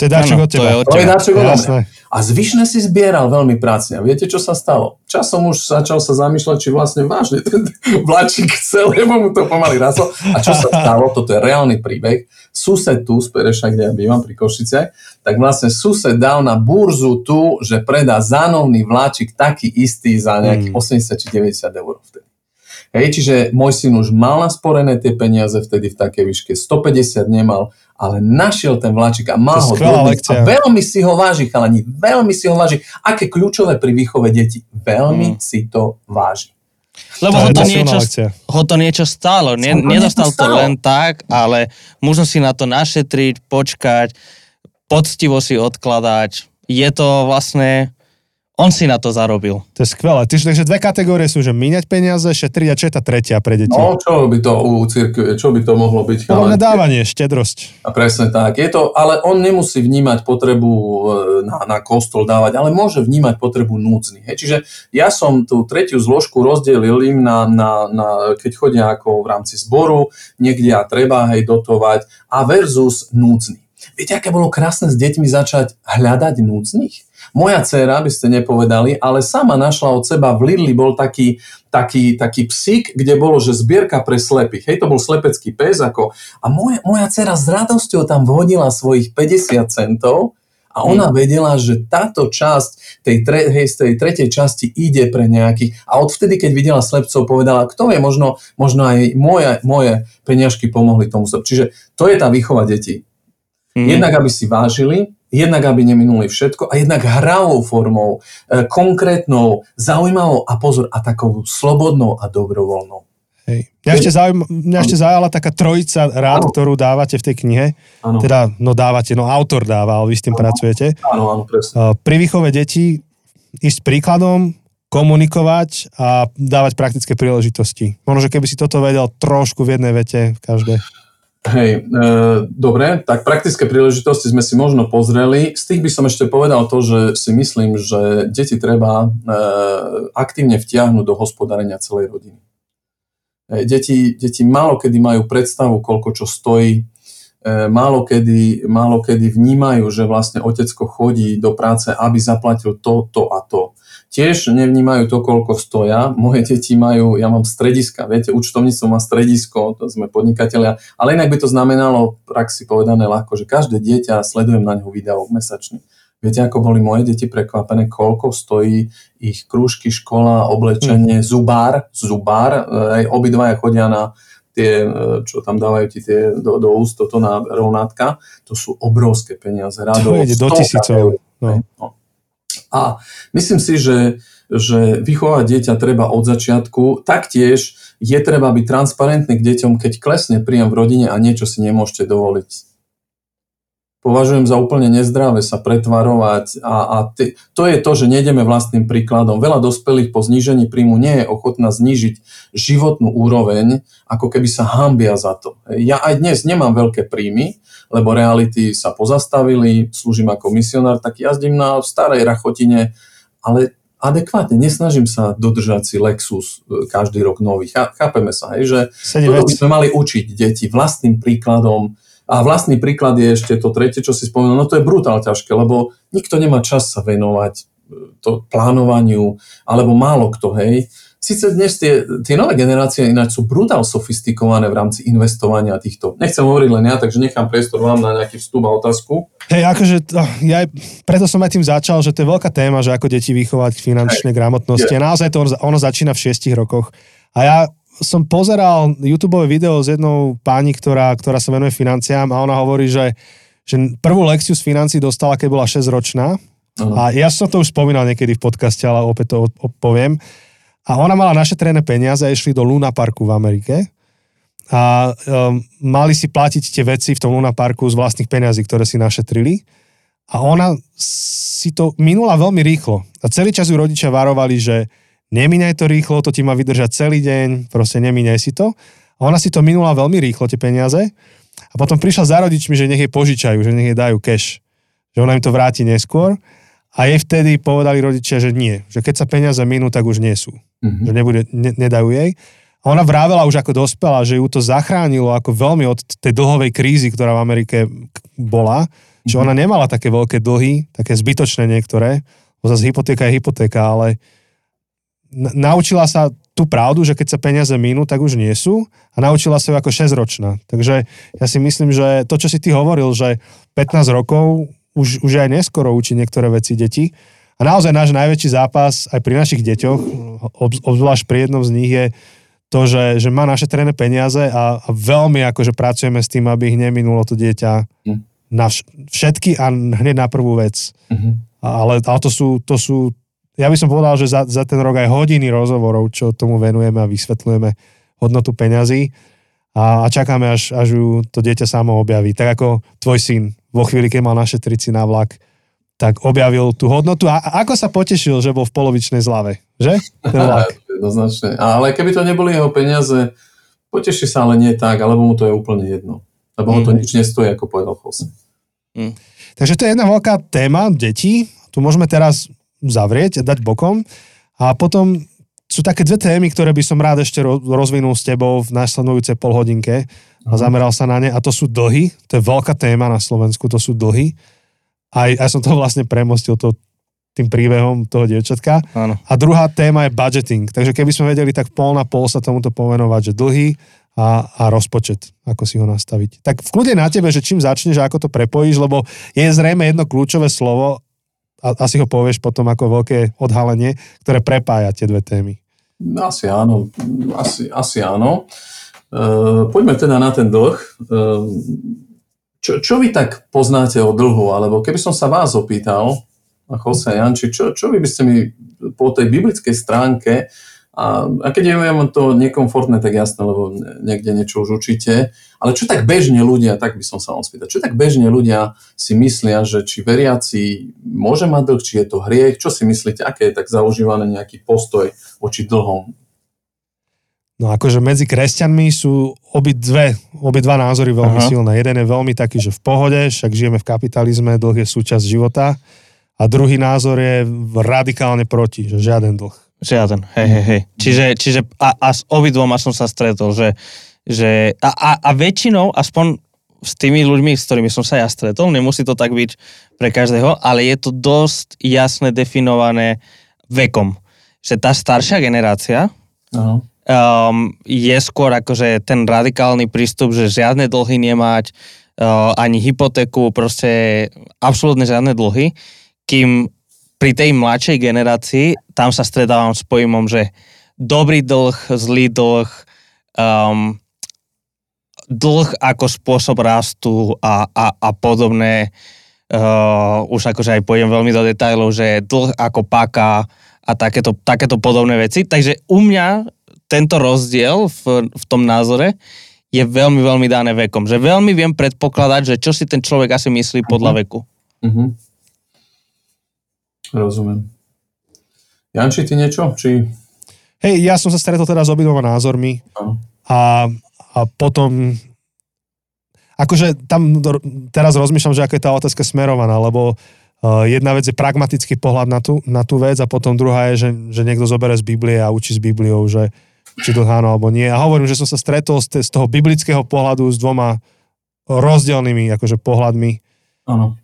To je dáček od teba. To je dáček od teba. A zvyšné si zbieral veľmi prácne. A viete, čo sa stalo? Časom už začal sa zamýšľať, či vlastne vážne ten *laughs* vláčik chcel, lebo mu to pomaly raslo. A čo sa stalo? Toto je reálny príbeh. Sused tu z Pereša, kde ja bývam pri Košice, tak vlastne sused dal na burzu tu, že predá zánovný vláčik taký istý za nejakých mm. 80 či 90 eur vtedy. Hej, čiže môj syn už mal nasporené tie peniaze vtedy v takej výške, 150 nemal, ale našiel ten vláčik a mal ho dodnes a veľmi si ho váži, chalani, veľmi si ho váži. Aké kľúčové pri výchove detí? Veľmi mm. si to váži. Lebo ho to, niečo, ho to niečo stálo. Nie, nedostal to len tak, ale možno si na to našetriť, počkať, poctivo si odkladať. je to vlastne, on si na to zarobil. To je skvelé. Takže dve kategórie sú, že míňať peniaze, šetriť a čo je tá tretia pre deti? No, čo by to u církve, čo by to mohlo byť? Podľa dávanie, štedrosť. A presne tak. Je to, ale on nemusí vnímať potrebu e, na, na kostol dávať, ale môže vnímať potrebu núdznych. Hej. Čiže ja som tú tretiu zložku rozdelil im na, na, na, keď chodia ako v rámci zboru, niekde a treba hej, dotovať a versus núdzny. Viete, aké bolo krásne s deťmi začať hľadať núdznych? Moja dcéra, by ste nepovedali, ale sama našla od seba, v Lidli bol taký, taký, taký psík, kde bolo, že zbierka pre slepých. Hej, to bol slepecký pes. Ako, a moja, moja dcera s radosťou tam vhodila svojich 50 centov a ona hmm. vedela, že táto časť tej, tre, hej, z tej tretej časti ide pre nejakých. A odvtedy, keď videla slepcov, povedala, kto je, možno, možno aj moje, moje peňažky pomohli tomu. Čiže to je tá výchova detí. Hmm. Jednak, aby si vážili, jednak aby neminuli všetko a jednak hravou formou, e, konkrétnou, zaujímavou a pozor, a takou slobodnou a dobrovoľnou. Hej. Mňa, ešte zaujím, mňa ešte zaujala taká trojica rád, ano. ktorú dávate v tej knihe. Ano. Teda, no dávate, no autor dáva, ale vy s tým ano. pracujete. Áno, áno, presne. Pri výchove detí ísť príkladom, komunikovať a dávať praktické príležitosti. Možno, že keby si toto vedel trošku v jednej vete v každej. Hej, e, dobre, tak praktické príležitosti sme si možno pozreli. Z tých by som ešte povedal to, že si myslím, že deti treba e, aktívne vtiahnuť do hospodárenia celej rodiny. E, deti, deti málo kedy majú predstavu, koľko čo stojí, e, málo, kedy, málo kedy vnímajú, že vlastne otecko chodí do práce, aby zaplatil to, to a to tiež nevnímajú to, koľko stoja. Moje deti majú, ja mám strediska, viete, účtovníctvo má stredisko, to sme podnikatelia, ale inak by to znamenalo, praxi povedané ľahko, že každé dieťa sledujem na ňo video mesačne. Viete, ako boli moje deti prekvapené, koľko stojí ich krúžky, škola, oblečenie, mm. zubár, zubár, aj obidvaja chodia na tie, čo tam dávajú ti tie do, do úst, toto na rovnátka, to sú obrovské peniaze. Rado, to ide do tisícov. No. No. A myslím si, že, že vychovať dieťa treba od začiatku. Taktiež je treba byť transparentný k deťom, keď klesne príjem v rodine a niečo si nemôžete dovoliť. Považujem za úplne nezdravé sa pretvarovať a, a ty, to je to, že nejdeme vlastným príkladom. Veľa dospelých po znížení príjmu nie je ochotná znížiť životnú úroveň, ako keby sa hambia za to. Ja aj dnes nemám veľké príjmy, lebo reality sa pozastavili, slúžim ako misionár, tak jazdím na starej rachotine, ale adekvátne, nesnažím sa dodržať si Lexus e, každý rok nový. Chápeme sa, hej, že toto by sme mali učiť deti vlastným príkladom. A vlastný príklad je ešte to tretie, čo si spomenul, no to je brutál ťažké, lebo nikto nemá čas sa venovať e, to plánovaniu, alebo málo kto, hej. Síce dnes tie, tie nové generácie ináč sú brutál sofistikované v rámci investovania týchto. Nechcem hovoriť len ja, takže nechám priestor vám na nejaký vstup a otázku. Hej, akože ja preto som aj tým začal, že to je veľká téma, že ako deti vychovať k finančnej gramotnosti. A naozaj to ono začína v šiestich rokoch. A ja som pozeral YouTube video s jednou pani, ktorá, ktorá sa venuje financiám a ona hovorí, že, že prvú lekciu z financí dostala, keď bola 6 ročná. Uh-huh. A ja som to už spomínal niekedy v podcaste, ale opäť to poviem. A ona mala našetrené peniaze a išli do Luna Parku v Amerike a um, mali si platiť tie veci v tom Luna Parku z vlastných peniazí, ktoré si našetrili. A ona si to minula veľmi rýchlo. A celý čas ju rodičia varovali, že nemíňaj to rýchlo, to ti má vydržať celý deň, proste nemíňaj si to. A ona si to minula veľmi rýchlo, tie peniaze. A potom prišla za rodičmi, že nech jej požičajú, že nech jej dajú cash. Že ona im to vráti neskôr. A jej vtedy povedali rodičia, že nie. Že keď sa peniaze minú, tak už nie sú. Mm-hmm. Že nebude, ne, nedajú jej. A ona vravela už ako dospela, že ju to zachránilo ako veľmi od tej dlhovej krízy, ktorá v Amerike bola. Mm-hmm. Že ona nemala také veľké dlhy, také zbytočné niektoré. Bo zase hypotéka je hypotéka, ale naučila sa tú pravdu, že keď sa peniaze minú, tak už nie sú a naučila sa ju ako 6-ročná. Takže ja si myslím, že to, čo si ty hovoril, že 15 rokov už, už aj neskoro učí niektoré veci deti. A naozaj náš najväčší zápas aj pri našich deťoch, obzvlášť pri jednom z nich je to, že, že má naše trené peniaze a, a veľmi akože pracujeme s tým, aby ich neminulo to dieťa mm. na všetky a hneď na prvú vec. Mm-hmm. Ale, ale to, sú, to sú, ja by som povedal, že za, za ten rok aj hodiny rozhovorov, čo tomu venujeme a vysvetľujeme hodnotu peňazí a, a čakáme, až, až ju to dieťa samo objaví. Tak ako tvoj syn vo chvíli, keď mal naše trici na vlak, tak objavil tú hodnotu. A ako sa potešil, že bol v polovičnej zlave, že? Ten *laughs* vlak. Jednoznačne. Ale keby to neboli jeho peniaze, poteší sa, ale nie tak, alebo mu to je úplne jedno. Lebo mm. mu to nič nestojí, ako povedal Jose. Mm. Takže to je jedna veľká téma detí. Tu môžeme teraz zavrieť, dať bokom. A potom sú také dve témy, ktoré by som rád ešte rozvinul s tebou v následujúcej polhodinke a zameral sa na ne. A to sú dlhy. To je veľká téma na Slovensku, to sú dlhy. A ja som to *laughs* vlastne premostil to, tým príbehom toho dievčatka. Áno. A druhá téma je budgeting. Takže keby sme vedeli tak pol na pol sa tomuto pomenovať, že dlhy a, a rozpočet, ako si ho nastaviť. Tak v kľude na tebe, že čím začneš a ako to prepojíš, lebo je zrejme jedno kľúčové slovo, a asi ho povieš potom ako veľké odhalenie, ktoré prepája tie dve témy. Asi áno, asi, asi áno. E, poďme teda na ten dlh. E, čo, čo vy tak poznáte o dlhu? Alebo keby som sa vás opýtal, Jose Janči, čo, čo vy by ste mi po tej biblickej stránke a, a keď je vám to nekomfortné, tak jasné, lebo niekde niečo už učíte. Ale čo tak bežne ľudia, tak by som sa mal spýtať, čo tak bežne ľudia si myslia, že či veriaci môže mať dlh, či je to hriech, čo si myslíte, aké je tak zaužívané nejaký postoj voči dlhom? No akože medzi kresťanmi sú obidve, obidva názory veľmi Aha. silné. Jeden je veľmi taký, že v pohode, však žijeme v kapitalizme, dlh je súčasť života. A druhý názor je radikálne proti, že žiaden dlh. Žiaden, hej, hej, hej. Čiže, čiže a, a s obidvoma som sa stretol, že, že a, a, a väčšinou, aspoň s tými ľuďmi, s ktorými som sa ja stretol, nemusí to tak byť pre každého, ale je to dosť jasne definované vekom. Že tá staršia generácia uh-huh. um, je skôr akože ten radikálny prístup, že žiadne dlhy nemať, uh, ani hypotéku, proste absolútne žiadne dlhy, kým pri tej mladšej generácii, tam sa stretávam s pojmom, že dobrý dlh, zlý dlh, um, dlh ako spôsob rastu a, a, a podobné. Uh, už akože aj pôjdem veľmi do detajlov, že dlh ako paka a takéto, takéto podobné veci. Takže u mňa tento rozdiel v, v tom názore je veľmi, veľmi dané vekom. Že veľmi viem predpokladať, že čo si ten človek asi myslí podľa uh-huh. veku. Uh-huh. Rozumiem. Janči, ty niečo? Či... Hej, ja som sa stretol teda s obidvoma názormi a, a potom akože tam teraz rozmýšľam, že aká je tá otázka smerovaná, lebo uh, jedna vec je pragmatický pohľad na tú, na tú vec a potom druhá je, že, že niekto zoberie z Biblie a učí s Bibliou, že či to áno alebo nie. A hovorím, že som sa stretol z, z toho biblického pohľadu s dvoma rozdielnymi akože pohľadmi. Áno.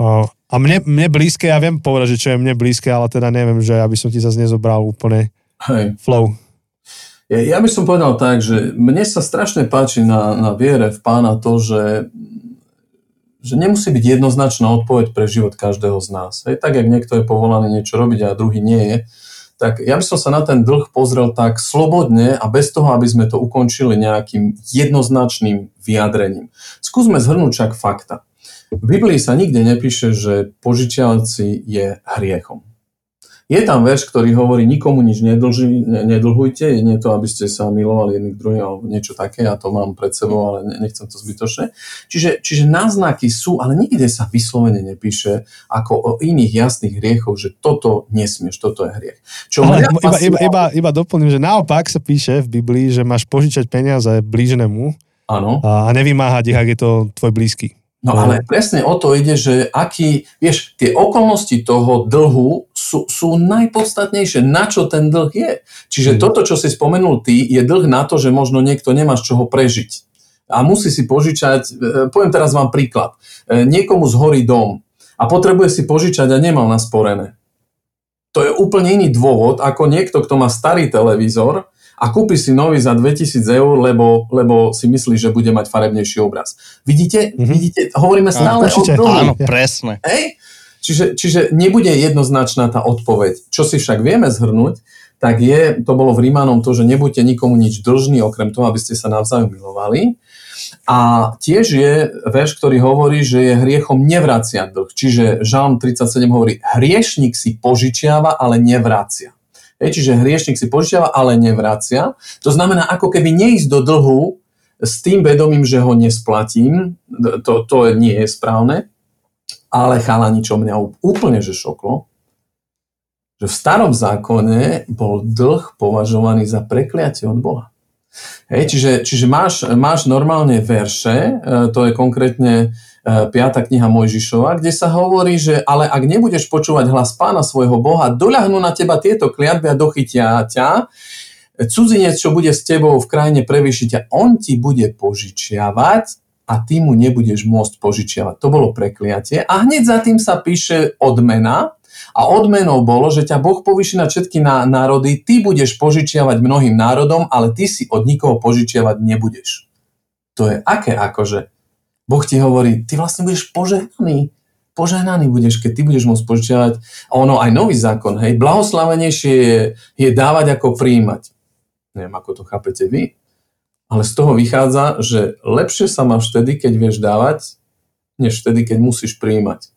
A mne, mne blízke, ja viem povedať, že čo je mne blízke, ale teda neviem, že aby som ti zase nezobral úplne Hej. flow. Ja, ja by som povedal tak, že mne sa strašne páči na, na viere v pána to, že, že nemusí byť jednoznačná odpoveď pre život každého z nás. Hej, tak, jak niekto je povolaný niečo robiť a druhý nie je, tak ja by som sa na ten dlh pozrel tak slobodne a bez toho, aby sme to ukončili nejakým jednoznačným vyjadrením. Skúsme zhrnúť však fakta. V Biblii sa nikde nepíše, že požičiavací je hriechom. Je tam verš, ktorý hovorí, nikomu nič nedlži, nedlhujte, nie to, aby ste sa milovali jedných druhých alebo niečo také, ja to mám pred sebou, ale nechcem to zbytočne. Čiže, čiže náznaky sú, ale nikde sa vyslovene nepíše ako o iných jasných hriechoch, že toto nesmieš, toto je hriech. Čo ale iba, iba, iba, iba, iba doplním, že naopak sa píše v Biblii, že máš požičať peniaze blížnemu Áno. a nevymáhať ich, ak je to tvoj blízky. No ale presne o to ide, že aký, vieš, tie okolnosti toho dlhu sú, sú najpodstatnejšie, na čo ten dlh je. Čiže mm. toto, čo si spomenul ty, je dlh na to, že možno niekto nemá z čoho prežiť. A musí si požičať, e, poviem teraz vám príklad, e, niekomu zhorí dom a potrebuje si požičať a nemal nasporené. To je úplne iný dôvod, ako niekto, kto má starý televízor a kúpi si nový za 2000 eur, lebo, lebo si myslí, že bude mať farebnejší obraz. Vidíte, mm-hmm. vidíte hovoríme stále o dlhu. Áno, presne. Hej? Čiže, čiže nebude jednoznačná tá odpoveď. Čo si však vieme zhrnúť, tak je, to bolo v Rímanom to, že nebuďte nikomu nič dlžní, okrem toho, aby ste sa navzájom milovali. A tiež je verš, ktorý hovorí, že je hriechom nevraciať dlh. Čiže Žalm 37 hovorí, hriešnik si požičiava, ale nevracia. Hej, čiže hriešnik si požičiava, ale nevracia. To znamená, ako keby neísť do dlhu s tým vedomím, že ho nesplatím, to, to nie je správne. Ale chalani, čo mňa úplne že šoklo, že v starom zákone bol dlh považovaný za prekliatie od Boha. Hej, čiže čiže máš, máš normálne verše, e, to je konkrétne 5. E, kniha Mojžišova, kde sa hovorí, že ale ak nebudeš počúvať hlas pána svojho Boha, doľahnú na teba tieto kliatby a dochytia ťa, cudzinec, čo bude s tebou v krajine prevýšiť ťa, on ti bude požičiavať a ty mu nebudeš môcť požičiavať. To bolo prekliatie. A hneď za tým sa píše odmena, a odmenou bolo, že ťa Boh povyši na všetky národy, ty budeš požičiavať mnohým národom, ale ty si od nikoho požičiavať nebudeš. To je aké akože? Boh ti hovorí, ty vlastne budeš požehnaný. Požehnaný budeš, keď ty budeš môcť požičiavať. A ono aj nový zákon, hej, blahoslavenejšie je, je dávať ako príjmať. Neviem, ako to chápete vy. Ale z toho vychádza, že lepšie sa máš vtedy, keď vieš dávať, než vtedy, keď musíš príjmať.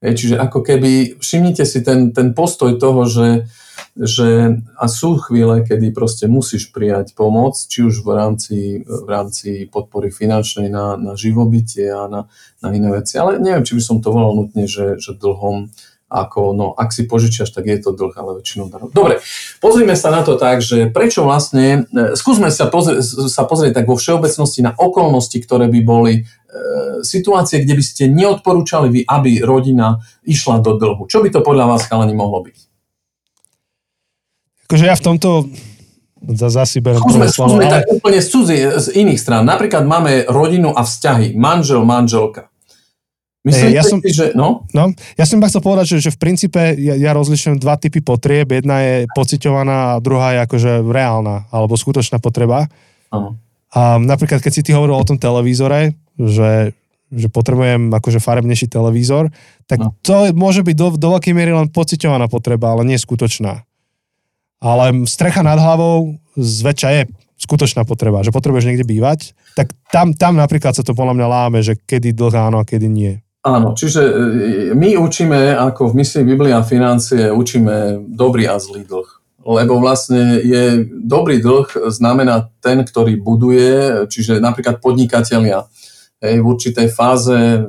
Hej, čiže ako keby, všimnite si ten, ten postoj toho, že, že a sú chvíle, kedy proste musíš prijať pomoc, či už v rámci, v rámci podpory finančnej na, na živobytie a na, na iné veci. Ale neviem, či by som to volal nutne, že, že dlhom ako, no, ak si požičiaš, tak je to dlh, ale väčšinou darov. Dobre, pozrime sa na to tak, že prečo vlastne, e, skúsme sa, pozrie, sa pozrieť tak vo všeobecnosti na okolnosti, ktoré by boli e, situácie, kde by ste neodporúčali vy, aby rodina išla do dlhu. Čo by to podľa vás, chalani, mohlo byť? Akože ja v tomto zasi berem skúsme, skúsme ale... tak úplne z, cudzí, z iných strán. Napríklad máme rodinu a vzťahy. Manžel, manželka. Myslím, ja som, že, no? No, ja som chcel povedať, že, že v princípe ja, ja rozlišujem dva typy potrieb. Jedna je pociťovaná a druhá je akože reálna alebo skutočná potreba. Ano. A napríklad, keď si ty hovoril o tom televízore, že, že potrebujem akože farebnejší televízor, tak no. to môže byť do, do veľkej miery len pociťovaná potreba, ale nie skutočná. Ale strecha nad hlavou zväčša je skutočná potreba, že potrebuješ niekde bývať, tak tam, tam napríklad sa to podľa mňa láme, že kedy dlh áno a kedy nie. Áno, čiže e, my učíme, ako v mysli Biblia a financie, učíme dobrý a zlý dlh. Lebo vlastne je dobrý dlh znamená ten, ktorý buduje, čiže napríklad podnikatelia hej, v určitej fáze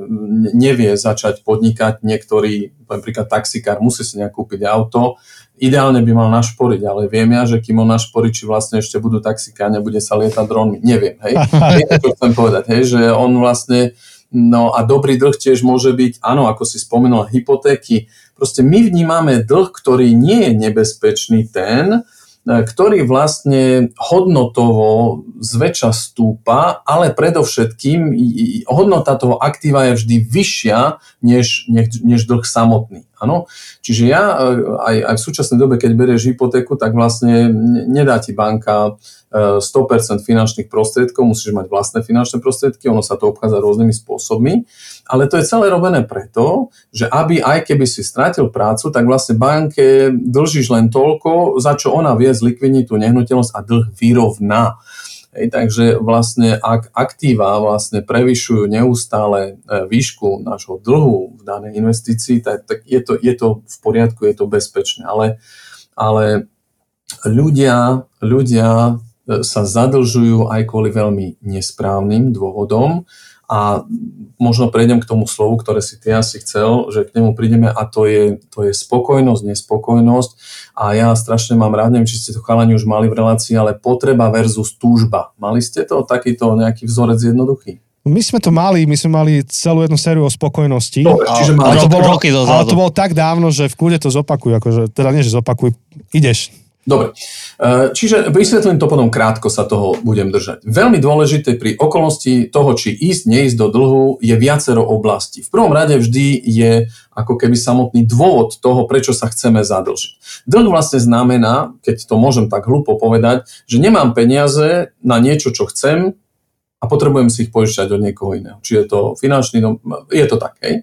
nevie začať podnikať, niektorý, napríklad taxikár, musí si nejak kúpiť auto, ideálne by mal našporiť, ale viem ja, že kým on našporí, či vlastne ešte budú taxikáne, bude sa lietať dronmi, neviem, hej. *laughs* Viete, čo chcem povedať, hej, že on vlastne No a dobrý dlh tiež môže byť, áno, ako si spomenul, hypotéky. Proste my vnímame dlh, ktorý nie je nebezpečný ten, e, ktorý vlastne hodnotovo zväčša stúpa, ale predovšetkým hodnota toho aktíva je vždy vyššia než, než, dlh samotný. Ano? Čiže ja e, aj, aj v súčasnej dobe, keď berieš hypotéku, tak vlastne nedá ti banka 100% finančných prostriedkov, musíš mať vlastné finančné prostriedky, ono sa to obchádza rôznymi spôsobmi, ale to je celé robené preto, že aby aj keby si strátil prácu, tak vlastne banke dlžíš len toľko, za čo ona vie zlikvidniť tú nehnuteľnosť a dlh vyrovná. Hej, takže vlastne ak aktíva vlastne prevyšujú neustále e, výšku nášho dlhu v danej investícii, tak, tak je, to, je to v poriadku, je to bezpečné. Ale, ale ľudia, ľudia sa zadlžujú aj kvôli veľmi nesprávnym dôvodom a možno prejdem k tomu slovu, ktoré si ty asi chcel, že k nemu prídeme a to je, to je spokojnosť, nespokojnosť a ja strašne mám rád, neviem, či ste to chalani už mali v relácii, ale potreba versus túžba. Mali ste to, takýto nejaký vzorec jednoduchý? My sme to mali, my sme mali celú jednu sériu o spokojnosti. Dobre, čiže mali. Ale to, bolo, ale to bolo tak dávno, že v kľude to zopakuj, akože, teda nie, že zopakuj, ideš. Dobre, e, čiže vysvetlím to potom krátko, sa toho budem držať. Veľmi dôležité pri okolnosti toho, či ísť, neísť do dlhu, je viacero oblastí. V prvom rade vždy je ako keby samotný dôvod toho, prečo sa chceme zadlžiť. Dlh vlastne znamená, keď to môžem tak hlúpo povedať, že nemám peniaze na niečo, čo chcem a potrebujem si ich požičať od niekoho iného. Či je to finančný dom, je to tak, hej?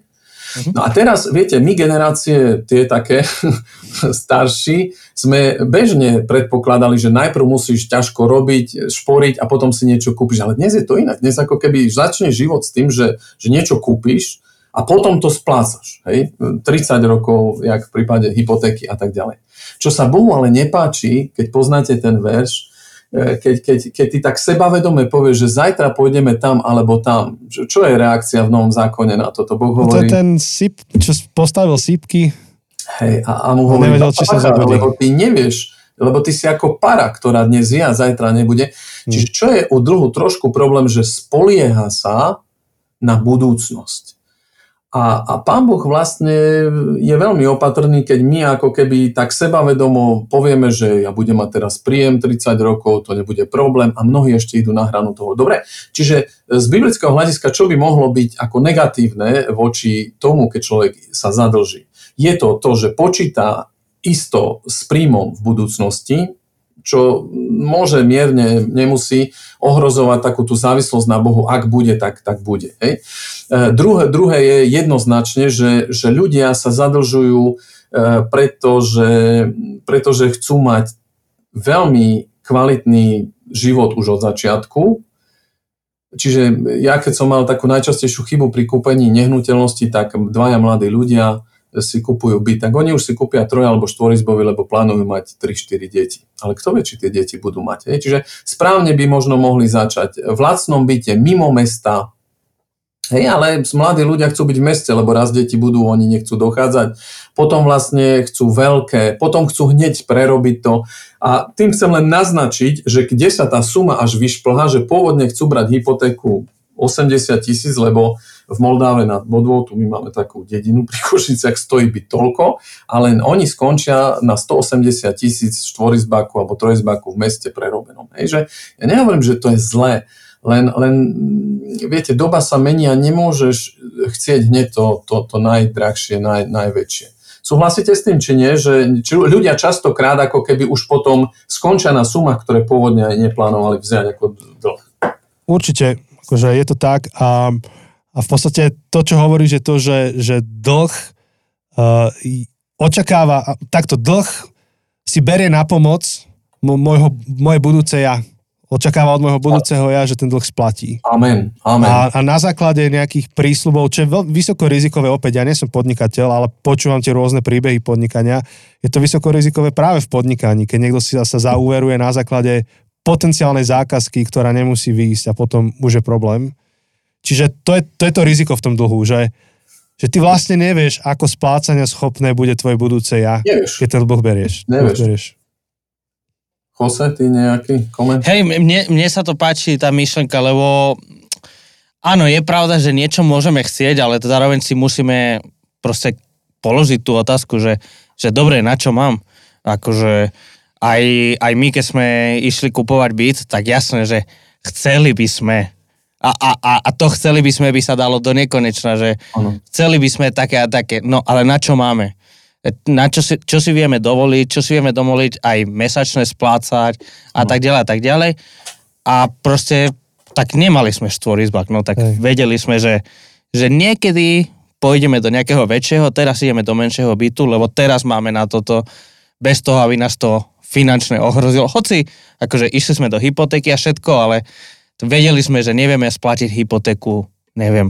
Mhm. No a teraz, viete, my generácie tie také *laughs* starší sme bežne predpokladali, že najprv musíš ťažko robiť, šporiť a potom si niečo kúpiš. Ale dnes je to inak. Dnes ako keby začne život s tým, že, že niečo kúpiš a potom to splácaš. Hej? 30 rokov, jak v prípade hypotéky a tak ďalej. Čo sa Bohu ale nepáči, keď poznáte ten verš, keď, keď, keď ty tak sebavedome povieš, že zajtra pôjdeme tam alebo tam, čo je reakcia v Novom zákone na toto? Boh hovorí... To je ten syp, čo postavil sípky. Hej, a, a mu hovorí, nevedel, či sa zabudí. lebo ty nevieš, lebo ty si ako para, ktorá dnes je a zajtra nebude. Hmm. Čiže čo je u dlhu trošku problém, že spolieha sa na budúcnosť. A, a pán Boh vlastne je veľmi opatrný, keď my ako keby tak sebavedomo povieme, že ja budem mať teraz príjem 30 rokov, to nebude problém a mnohí ešte idú na hranu toho. Dobre, čiže z biblického hľadiska, čo by mohlo byť ako negatívne voči tomu, keď človek sa zadlží? Je to to, že počíta isto s príjmom v budúcnosti, čo môže mierne, nemusí ohrozovať takú tú závislosť na Bohu, ak bude, tak, tak bude. Hej. E, druhé, druhé je jednoznačne, že, že ľudia sa zadlžujú, e, pretože, pretože chcú mať veľmi kvalitný život už od začiatku. Čiže ja keď som mal takú najčastejšiu chybu pri kúpení nehnuteľnosti, tak dvaja mladí ľudia si kupujú byt, tak oni už si kúpia troj alebo štvorizbový, lebo plánujú mať 3-4 deti. Ale kto vie, či tie deti budú mať. Hej? Čiže správne by možno mohli začať v lacnom byte mimo mesta, Hej, ale mladí ľudia chcú byť v meste, lebo raz deti budú, oni nechcú dochádzať. Potom vlastne chcú veľké, potom chcú hneď prerobiť to. A tým chcem len naznačiť, že kde sa tá suma až vyšplhá, že pôvodne chcú brať hypotéku 80 tisíc, lebo v Moldáve nad Bodvou, tu my máme takú dedinu pri *laughs* Košiciach, stojí byť toľko, ale oni skončia na 180 tisíc štvorizbáku alebo trojizbáku v meste prerobenom. Hej, že ja nehovorím, že to je zlé, len, len viete, doba sa mení a nemôžeš chcieť hneď to, to, to najdrahšie, naj, najväčšie. Súhlasíte s tým, či nie? Že či ľudia častokrát ako keby už potom skončia na sumách, ktoré pôvodne aj neplánovali vziať ako dlh. Určite, akože je to tak a a v podstate to, čo hovorí, že to, že, že dlh uh, očakáva, takto dlh si berie na pomoc môjho, moje budúce ja. Očakáva od môjho budúceho ja, že ten dlh splatí. Amen. Amen. A, a na základe nejakých prísľubov, čo je veľ, vysoko rizikové, opäť ja nie som podnikateľ, ale počúvam tie rôzne príbehy podnikania, je to vysoko rizikové práve v podnikaní, keď niekto si sa zauveruje na základe potenciálnej zákazky, ktorá nemusí výjsť a potom už je problém. Čiže to je, to je to riziko v tom dlhu, že, že ty vlastne nevieš, ako splácania schopné bude tvoje budúce ja, nevieš. keď ten dlh berieš. Nevieš. berieš. Jose, ty nejaký koment? Hej, mne, mne sa to páči, tá myšlenka, lebo áno, je pravda, že niečo môžeme chcieť, ale zároveň si musíme proste položiť tú otázku, že, že dobre, na čo mám? Akože aj, aj my, keď sme išli kupovať byt, tak jasné, že chceli by sme a, a, a, a to chceli by sme, by sa dalo do nekonečna, že ano. chceli by sme také a také, no ale na čo máme? Na čo si, čo si vieme dovoliť, čo si vieme dovoliť aj mesačné splácať a ano. tak ďalej a tak ďalej. A proste tak nemali sme štvorizbak, no tak Hej. vedeli sme, že, že niekedy pôjdeme do nejakého väčšieho, teraz ideme do menšieho bytu, lebo teraz máme na toto, bez toho, aby nás to finančne ohrozilo. Hoci, akože išli sme do hypotéky a všetko, ale vedeli sme, že nevieme splatiť hypotéku, neviem,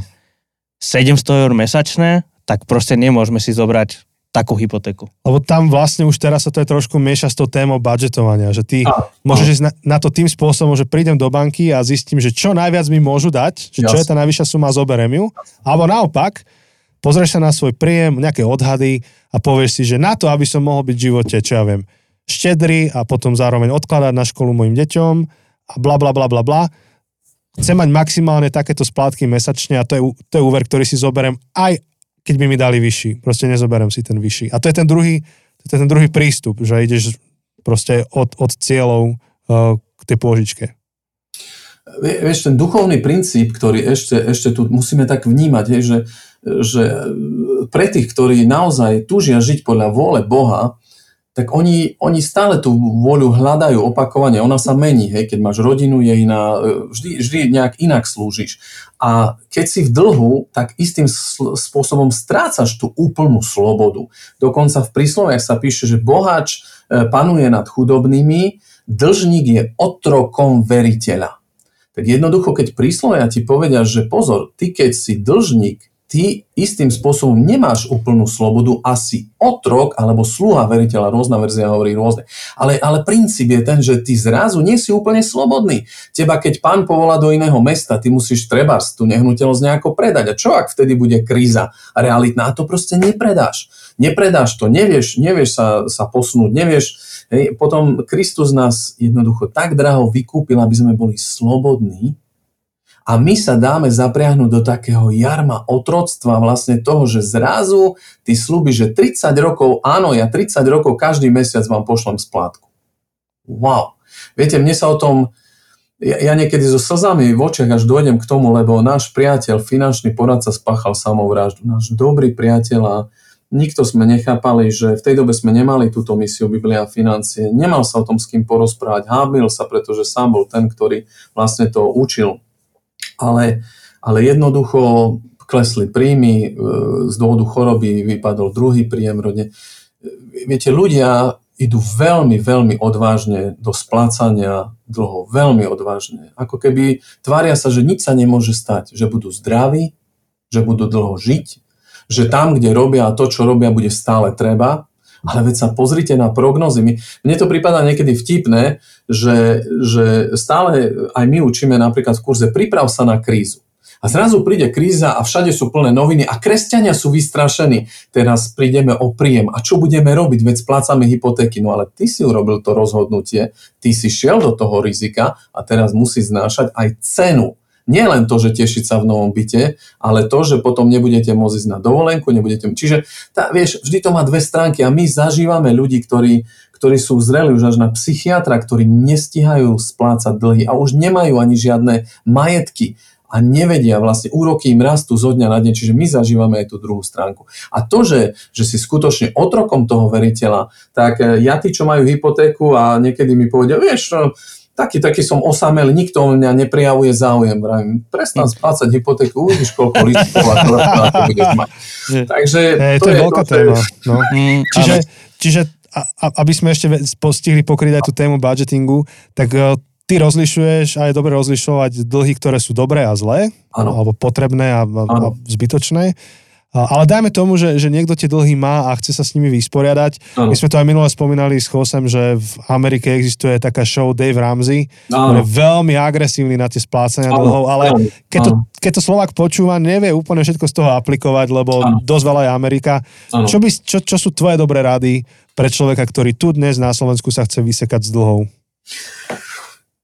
700 eur mesačné, tak proste nemôžeme si zobrať takú hypotéku. Lebo tam vlastne už teraz sa to je trošku mieša s tou témou budžetovania, že ty a, môžeš ísť na, na to tým spôsobom, že prídem do banky a zistím, že čo najviac mi môžu dať, že čo je tá najvyššia suma, zoberiem ju. Alebo naopak, pozrieš sa na svoj príjem, nejaké odhady a povieš si, že na to, aby som mohol byť v živote, čo ja viem, štedrý a potom zároveň odkladať na školu mojim deťom a bla bla bla bla bla chcem mať maximálne takéto splátky mesačne a to je, to je úver, ktorý si zoberiem aj keď by mi dali vyšší. Proste nezoberiem si ten vyšší. A to je ten druhý, to je ten druhý prístup, že ideš proste od, od cieľov uh, k tej pôžičke. Vieš, ten duchovný princíp, ktorý ešte, ešte tu musíme tak vnímať, je, že, že pre tých, ktorí naozaj túžia žiť podľa vôle Boha, tak oni, oni stále tú voľu hľadajú opakovane, ona sa mení, hej, keď máš rodinu, je iná, e, vždy, vždy nejak inak slúžiš. A keď si v dlhu, tak istým spôsobom strácaš tú úplnú slobodu. Dokonca v prísloviach sa píše, že boháč e, panuje nad chudobnými, dlžník je otrokom veriteľa. Tak jednoducho, keď príslovia ti povedia, že pozor, ty keď si dlžník, ty istým spôsobom nemáš úplnú slobodu, asi otrok alebo sluha veriteľa, rôzna verzia hovorí rôzne. Ale, ale princíp je ten, že ty zrazu nie si úplne slobodný. Teba keď pán povolá do iného mesta, ty musíš trebárs tú nehnuteľnosť nejako predať. A čo ak vtedy bude kríza realitná? A to proste nepredáš. Nepredáš to, nevieš, nevieš sa, sa posunúť, nevieš. Hej. Potom Kristus nás jednoducho tak draho vykúpil, aby sme boli slobodní, a my sa dáme zapriahnuť do takého jarma otroctva vlastne toho, že zrazu ty slúbi, že 30 rokov, áno, ja 30 rokov každý mesiac vám pošlem splátku. Wow. Viete, mne sa o tom, ja, ja niekedy so slzami v očiach až dojdem k tomu, lebo náš priateľ, finančný poradca spáchal samovraždu. Náš dobrý priateľ a nikto sme nechápali, že v tej dobe sme nemali túto misiu Biblia a financie. Nemal sa o tom s kým porozprávať, hábil sa, pretože sám bol ten, ktorý vlastne to učil ale, ale jednoducho klesli príjmy, e, z dôvodu choroby vypadol druhý príjem rodne. Viete, ľudia idú veľmi, veľmi odvážne do splácania dlhov. Veľmi odvážne. Ako keby tvária sa, že nič sa nemôže stať. Že budú zdraví, že budú dlho žiť, že tam, kde robia to, čo robia, bude stále treba. Ale veď sa pozrite na prognozy. mne to prípada niekedy vtipné, že, že stále aj my učíme napríklad v kurze priprav sa na krízu. A zrazu príde kríza a všade sú plné noviny a kresťania sú vystrašení. Teraz prídeme o príjem. A čo budeme robiť? Veď splácame hypotéky. No ale ty si urobil to rozhodnutie, ty si šiel do toho rizika a teraz musí znášať aj cenu nie len to, že tešiť sa v novom byte, ale to, že potom nebudete môcť ísť na dovolenku, nebudete... Čiže tá, vieš, vždy to má dve stránky a my zažívame ľudí, ktorí, ktorí sú zreli už až na psychiatra, ktorí nestihajú splácať dlhy a už nemajú ani žiadne majetky a nevedia vlastne, úroky im rastú zo dňa na deň, čiže my zažívame aj tú druhú stránku. A to, že, že si skutočne otrokom toho veriteľa, tak eh, ja tí, čo majú hypotéku a niekedy mi povedia, vieš, taký, taký som osamelý, nikto o mňa neprijavuje záujem. Vravím, prestan hm. splácať hypotéku, uvidíš, koľko listov a to budeš mať. Takže hey, to, to je veľká téma. No. Mm, čiže, čiže a, aby sme ešte postihli pokryť aj tú tému budgetingu, tak uh, ty rozlišuješ a je dobre rozlišovať dlhy, ktoré sú dobré a zlé, ano. alebo potrebné a, a, a zbytočné ale dajme tomu, že, že niekto tie dlhy má a chce sa s nimi vysporiadať. Ano. My sme to aj minule spomínali s Chosem, že v Amerike existuje taká show Dave Ramsey, ktorý je veľmi agresívny na tie splácania ano. dlhov, ale ano. Keď, to, keď to Slovak počúva, nevie úplne všetko z toho aplikovať, lebo ano. dosť veľa je Amerika. Čo, by, čo, čo sú tvoje dobré rady pre človeka, ktorý tu dnes na Slovensku sa chce vysekať z dlhov?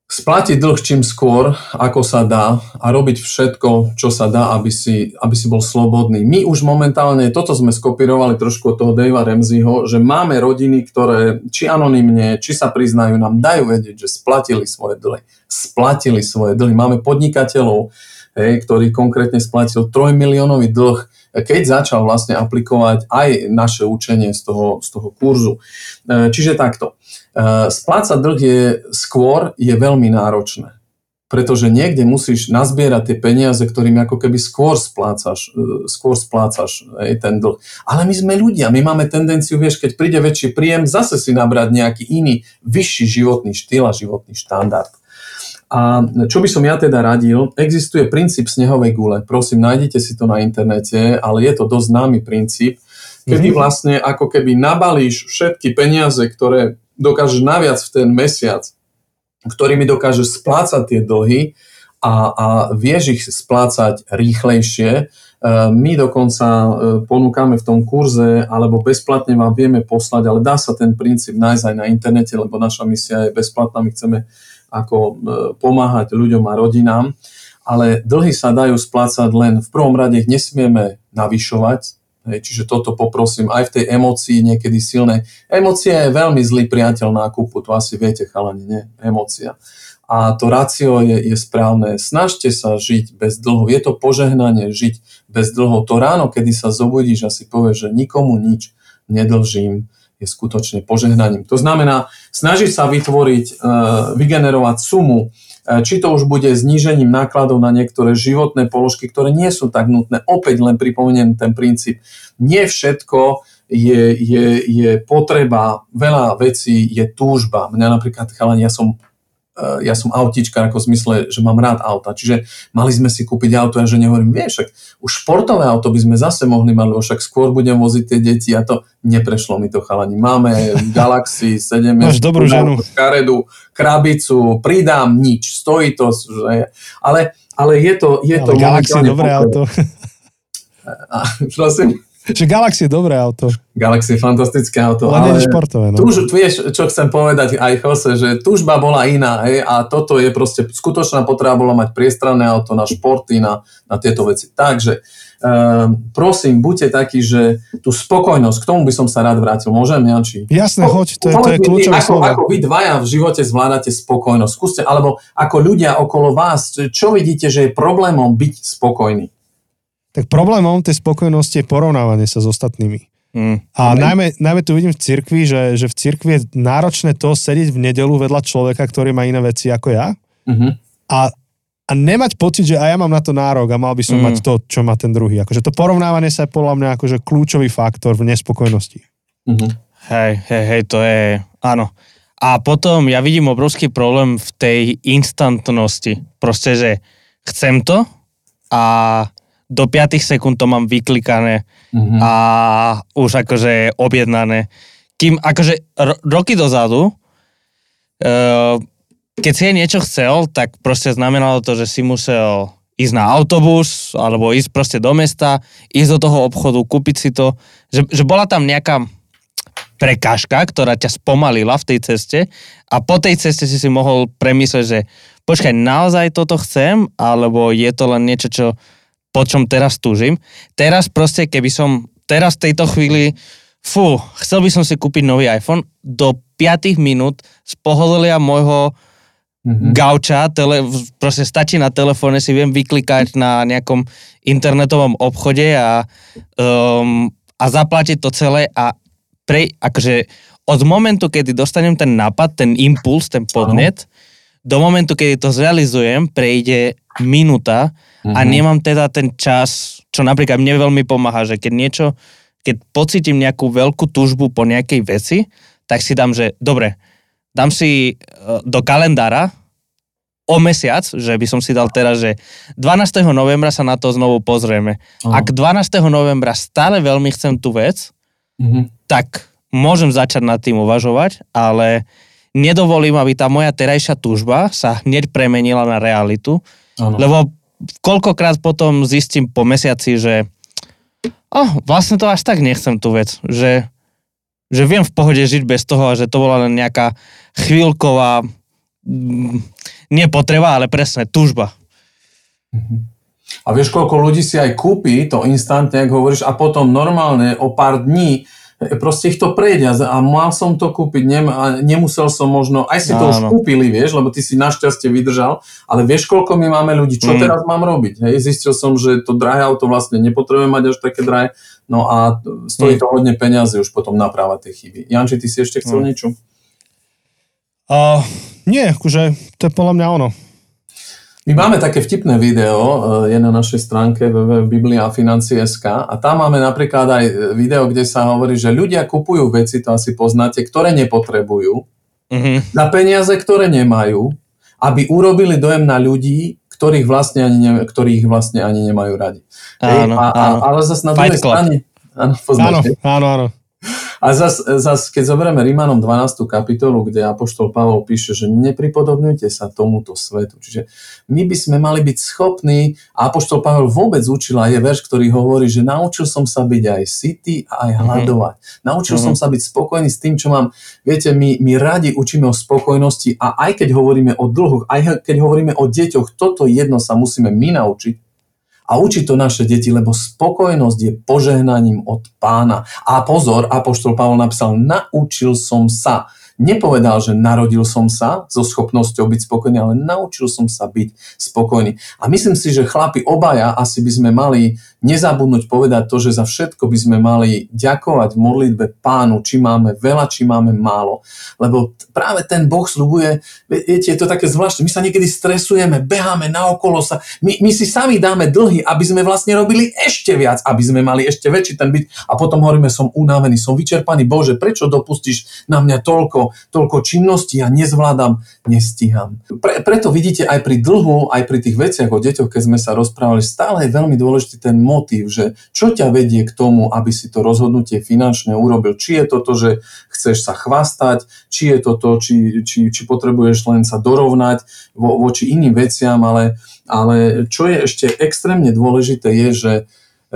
Splatiť dlh čím skôr, ako sa dá a robiť všetko, čo sa dá, aby si, aby si bol slobodný. My už momentálne, toto sme skopírovali trošku od toho Davea Ramseyho, že máme rodiny, ktoré či anonymne, či sa priznajú, nám dajú vedieť, že splatili svoje dlhy. Splatili svoje dlhy. Máme podnikateľov, hej, ktorý konkrétne splatil 3 miliónový dlh, keď začal vlastne aplikovať aj naše učenie z toho, z toho kurzu. E, čiže takto. Eh, splácať dlh je skôr je veľmi náročné. Pretože niekde musíš nazbierať tie peniaze, ktorým ako keby skôr splácaš, eh, skôr splácaš aj ten dlh. Ale my sme ľudia, my máme tendenciu, vieš, keď príde väčší príjem, zase si nabrať nejaký iný, vyšší životný štýl a životný štandard. A čo by som ja teda radil, existuje princíp snehovej gule. Prosím, nájdete si to na internete, ale je to dosť známy princíp, kedy mhm. vlastne ako keby nabalíš všetky peniaze, ktoré dokážeš naviac v ten mesiac, ktorými dokážeš splácať tie dlhy a, a vieš ich splácať rýchlejšie. E, my dokonca e, ponúkame v tom kurze, alebo bezplatne vám vieme poslať, ale dá sa ten princíp nájsť aj na internete, lebo naša misia je bezplatná, my chceme ako e, pomáhať ľuďom a rodinám, ale dlhy sa dajú splácať len v prvom rade ich nesmieme navyšovať, Hej, čiže toto poprosím aj v tej emocii niekedy silnej. Emócia je veľmi zlý priateľ nákupu, to asi viete, chalani, nie? Emócia. A to rácio je, je správne. Snažte sa žiť bez dlhov. Je to požehnanie žiť bez dlhov. To ráno, kedy sa zobudíš a si povieš, že nikomu nič nedlžím, je skutočne požehnaním. To znamená, snažiť sa vytvoriť, uh, vygenerovať sumu, či to už bude znížením nákladov na niektoré životné položky, ktoré nie sú tak nutné. Opäť len pripomeniem ten princíp. Nie všetko je, je, je potreba, veľa vecí je túžba. Mňa napríklad, chalani, ja som ja som autička ako v zmysle, že mám rád auta. Čiže mali sme si kúpiť auto a že nehovorím, vieš, však už športové auto by sme zase mohli mať, lebo však skôr budem voziť tie deti a to neprešlo mi to chalani. Máme Galaxy 7, Máš dobrú ženu. Karedu, krabicu, pridám nič, stojí to, že... ale, ale je to... Je ale to Galaxy dobré auto. *laughs* A, prosím? Že Galaxy je dobré auto. Galaxy je fantastické auto. Ale, ale športové. No. Tuž, tu vieš, čo chcem povedať aj Jose, že tužba bola iná hej, a toto je proste, skutočná potreba bola mať priestranné auto na športy, na, na tieto veci. Takže um, prosím, buďte takí, že tú spokojnosť, k tomu by som sa rád vrátil. Môžem, Janči? Jasné, hoď, to je, to je kľúčové ako, slovo. ako vy dvaja v živote zvládate spokojnosť. Skúste, alebo ako ľudia okolo vás, čo vidíte, že je problémom byť spokojný? Tak problémom tej spokojnosti je porovnávanie sa s ostatnými. Mm. A najmä, najmä tu vidím v cirkvi, že, že v cirkvi je náročné to sedieť v nedelu vedľa človeka, ktorý má iné veci ako ja Uh-huh. a, a nemať pocit, že aj ja mám na to nárok a mal by som Mm. mať to, čo má ten druhý. Akože to porovnávanie sa je podľa mňa akože kľúčový faktor v nespokojnosti. Uh-huh. Hej, hej, hej, to je, áno. A potom ja vidím obrovský problém v tej instantnosti. Proste, že chcem to a do 5 sekúnd to mám vyklikané Uh-huh. a už akože objednané. Kým akože ro- roky dozadu, uh, keď si niečo chcel, tak proste znamenalo to, že si musel ísť na autobus, alebo ísť proste do mesta, ísť do toho obchodu, kúpiť si to. Že, že bola tam nejaká prekážka, ktorá ťa spomalila v tej ceste a po tej ceste si si mohol premyslieť, že počkaj, naozaj toto chcem, alebo je to len niečo, čo, po čom teraz túžim. Teraz proste, keby som teraz v tejto chvíli, fú, chcel by som si kúpiť nový iPhone, do 5 minút z pohodlia môjho Uh-huh. gauča, tele, proste stačí na telefóne, si viem vyklikať na nejakom internetovom obchode a, um, a zaplatiť to celé a pre, akože od momentu, kedy dostanem ten nápad, ten impuls, ten podnet, do momentu, kedy to zrealizujem, prejde minúta a Mhm. nemám teda ten čas, čo napríklad mne veľmi pomáha, že keď niečo, keď pocítim nejakú veľkú túžbu po nejakej veci, tak si dám, že dobre, dám si e, do kalendára o mesiac, že by som si dal teraz, že 12. novembra sa na to znovu pozrieme. Aha. Ak 12. novembra stále veľmi chcem tú vec, Uh-huh. tak môžem začať nad tým uvažovať, ale nedovolím, aby tá moja terajšia túžba sa hneď premenila na realitu, Áno. lebo koľkokrát potom zistím po mesiaci, že oh, vlastne to až tak nechcem tú vec, že, že viem v pohode žiť bez toho a že to bola len nejaká chvíľková mm, nie potreba, ale presne túžba. A vieš, koľko ľudí si aj kúpi to instantne, ako hovoríš, a potom normálne o pár dní proste ich to prejde a- mal som to kúpiť, nem, a nemusel som možno, aj si to už Áno. kúpili, vieš, lebo ty si našťastie vydržal, ale vieš, koľko my máme ľudí, čo Mm. teraz mám robiť, hej, zistil som, že to drahé auto vlastne nepotrebujem mať až také drahé, no a stojí Mm. to hodne peniazy už potom naprávať tie chyby. Janči, ty si ešte chcel Mm. niečo? Uh, nie, akože to je podľa mňa ono. My máme také vtipné video, eh, je na našej stránke www.bibliafinancie.sk a tam máme napríklad aj video, kde sa hovorí, že ľudia kupujú veci, to asi poznáte, ktoré nepotrebujú, Mhm. za peniaze, ktoré nemajú, aby urobili dojem na ľudí, ktorých vlastne ani, ne, ktorých vlastne ani nemajú radi. Áno, a, a, áno. ale zase na Fight druhej Club. strane... Áno, Áno, poznáte. áno, áno. A zas, zas, keď zoberieme Rímanom 12. kapitolu, kde Apoštol Pavol píše, že nepripodobňujte sa tomuto svetu. Čiže my by sme mali byť schopní, a Apoštol Pavel vôbec učil, a je verš, ktorý hovorí, že naučil som sa byť aj sitý a aj hľadovať. Naučil som sa byť spokojný s tým, čo mám. Viete, my, my radi učíme o spokojnosti a aj keď hovoríme o dlhoch, aj keď hovoríme o deťoch, toto jedno sa musíme my naučiť, a učiť to naše deti, lebo spokojnosť je požehnaním od pána. A pozor, Apoštol Pavol napísal, naučil som sa. Nepovedal, že narodil som sa so schopnosťou byť spokojný, ale naučil som sa byť spokojný. A myslím si, že chlapi obaja asi by sme mali nezabudnúť povedať to, že za všetko by sme mali ďakovať v modlitbe pánu, či máme veľa, či máme málo. Lebo práve ten Boh slubuje, viete, je to také zvláštne, my sa niekedy stresujeme, beháme naokolo sa, my, my si sami dáme dlhy, aby sme vlastne robili ešte viac, aby sme mali ešte väčší ten byt. A potom hovoríme, som unavený, som vyčerpaný, Bože, prečo dopustíš na mňa toľko toľko, toľko činností a nezvládam, nestíham. Pre, preto vidíte aj pri dlhu, aj pri tých veciach o deťoch, keď sme sa rozprávali, stále je veľmi dôležitý ten motív, že čo ťa vedie k tomu, aby si to rozhodnutie finančne urobil. Či je to to, že chceš sa chvastať, či je to to, či, či, či potrebuješ len sa dorovnať vo, voči iným veciam, ale, ale čo je ešte extrémne dôležité je, že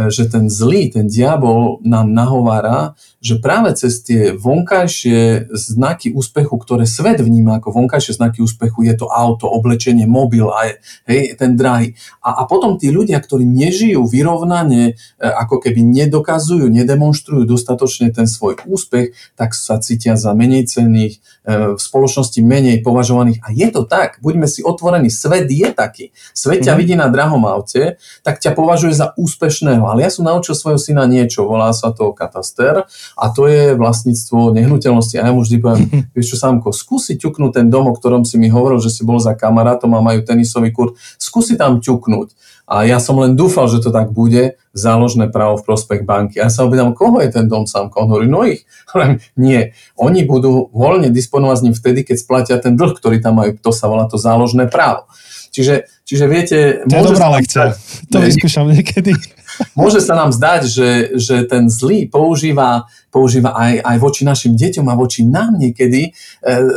že ten zlý, ten diabol nám nahovára, že práve cez tie vonkajšie znaky úspechu, ktoré svet vníma ako vonkajšie znaky úspechu, je to auto, oblečenie, mobil a hej, ten drahý. A, a potom tí ľudia, ktorí nežijú vyrovnane, e, ako keby nedokazujú, nedemonstrujú dostatočne ten svoj úspech, tak sa cítia za menej cenných, e, v spoločnosti menej považovaných. A je to tak, buďme si otvorení, svet je taký. Svet ťa mm. vidí na drahom aute, tak ťa považuje za úspešného. Ale ja som naučil svojho syna niečo, volá sa to kataster a to je vlastníctvo nehnuteľnosti. A ja mu vždy poviem, vieš čo, Sámko, skúsi ťuknúť ten dom, o ktorom si mi hovoril, že si bol za kamarátom a majú tenisový kurt, skúsi tam ťuknúť. A ja som len dúfal, že to tak bude, záložné právo v prospech banky. A ja sa opýtam, koho je ten dom sám? On hovorí, no ich. *laughs* nie, oni budú voľne disponovať s ním vtedy, keď splatia ten dlh, ktorý tam majú. To sa volá to záložné právo. Čiže, čiže viete... To je dobrá lekcia. To vyskúšam niekedy. *laughs* Môže sa nám zdať, že, že ten zlý používa, používa aj, aj voči našim deťom a voči nám niekedy e,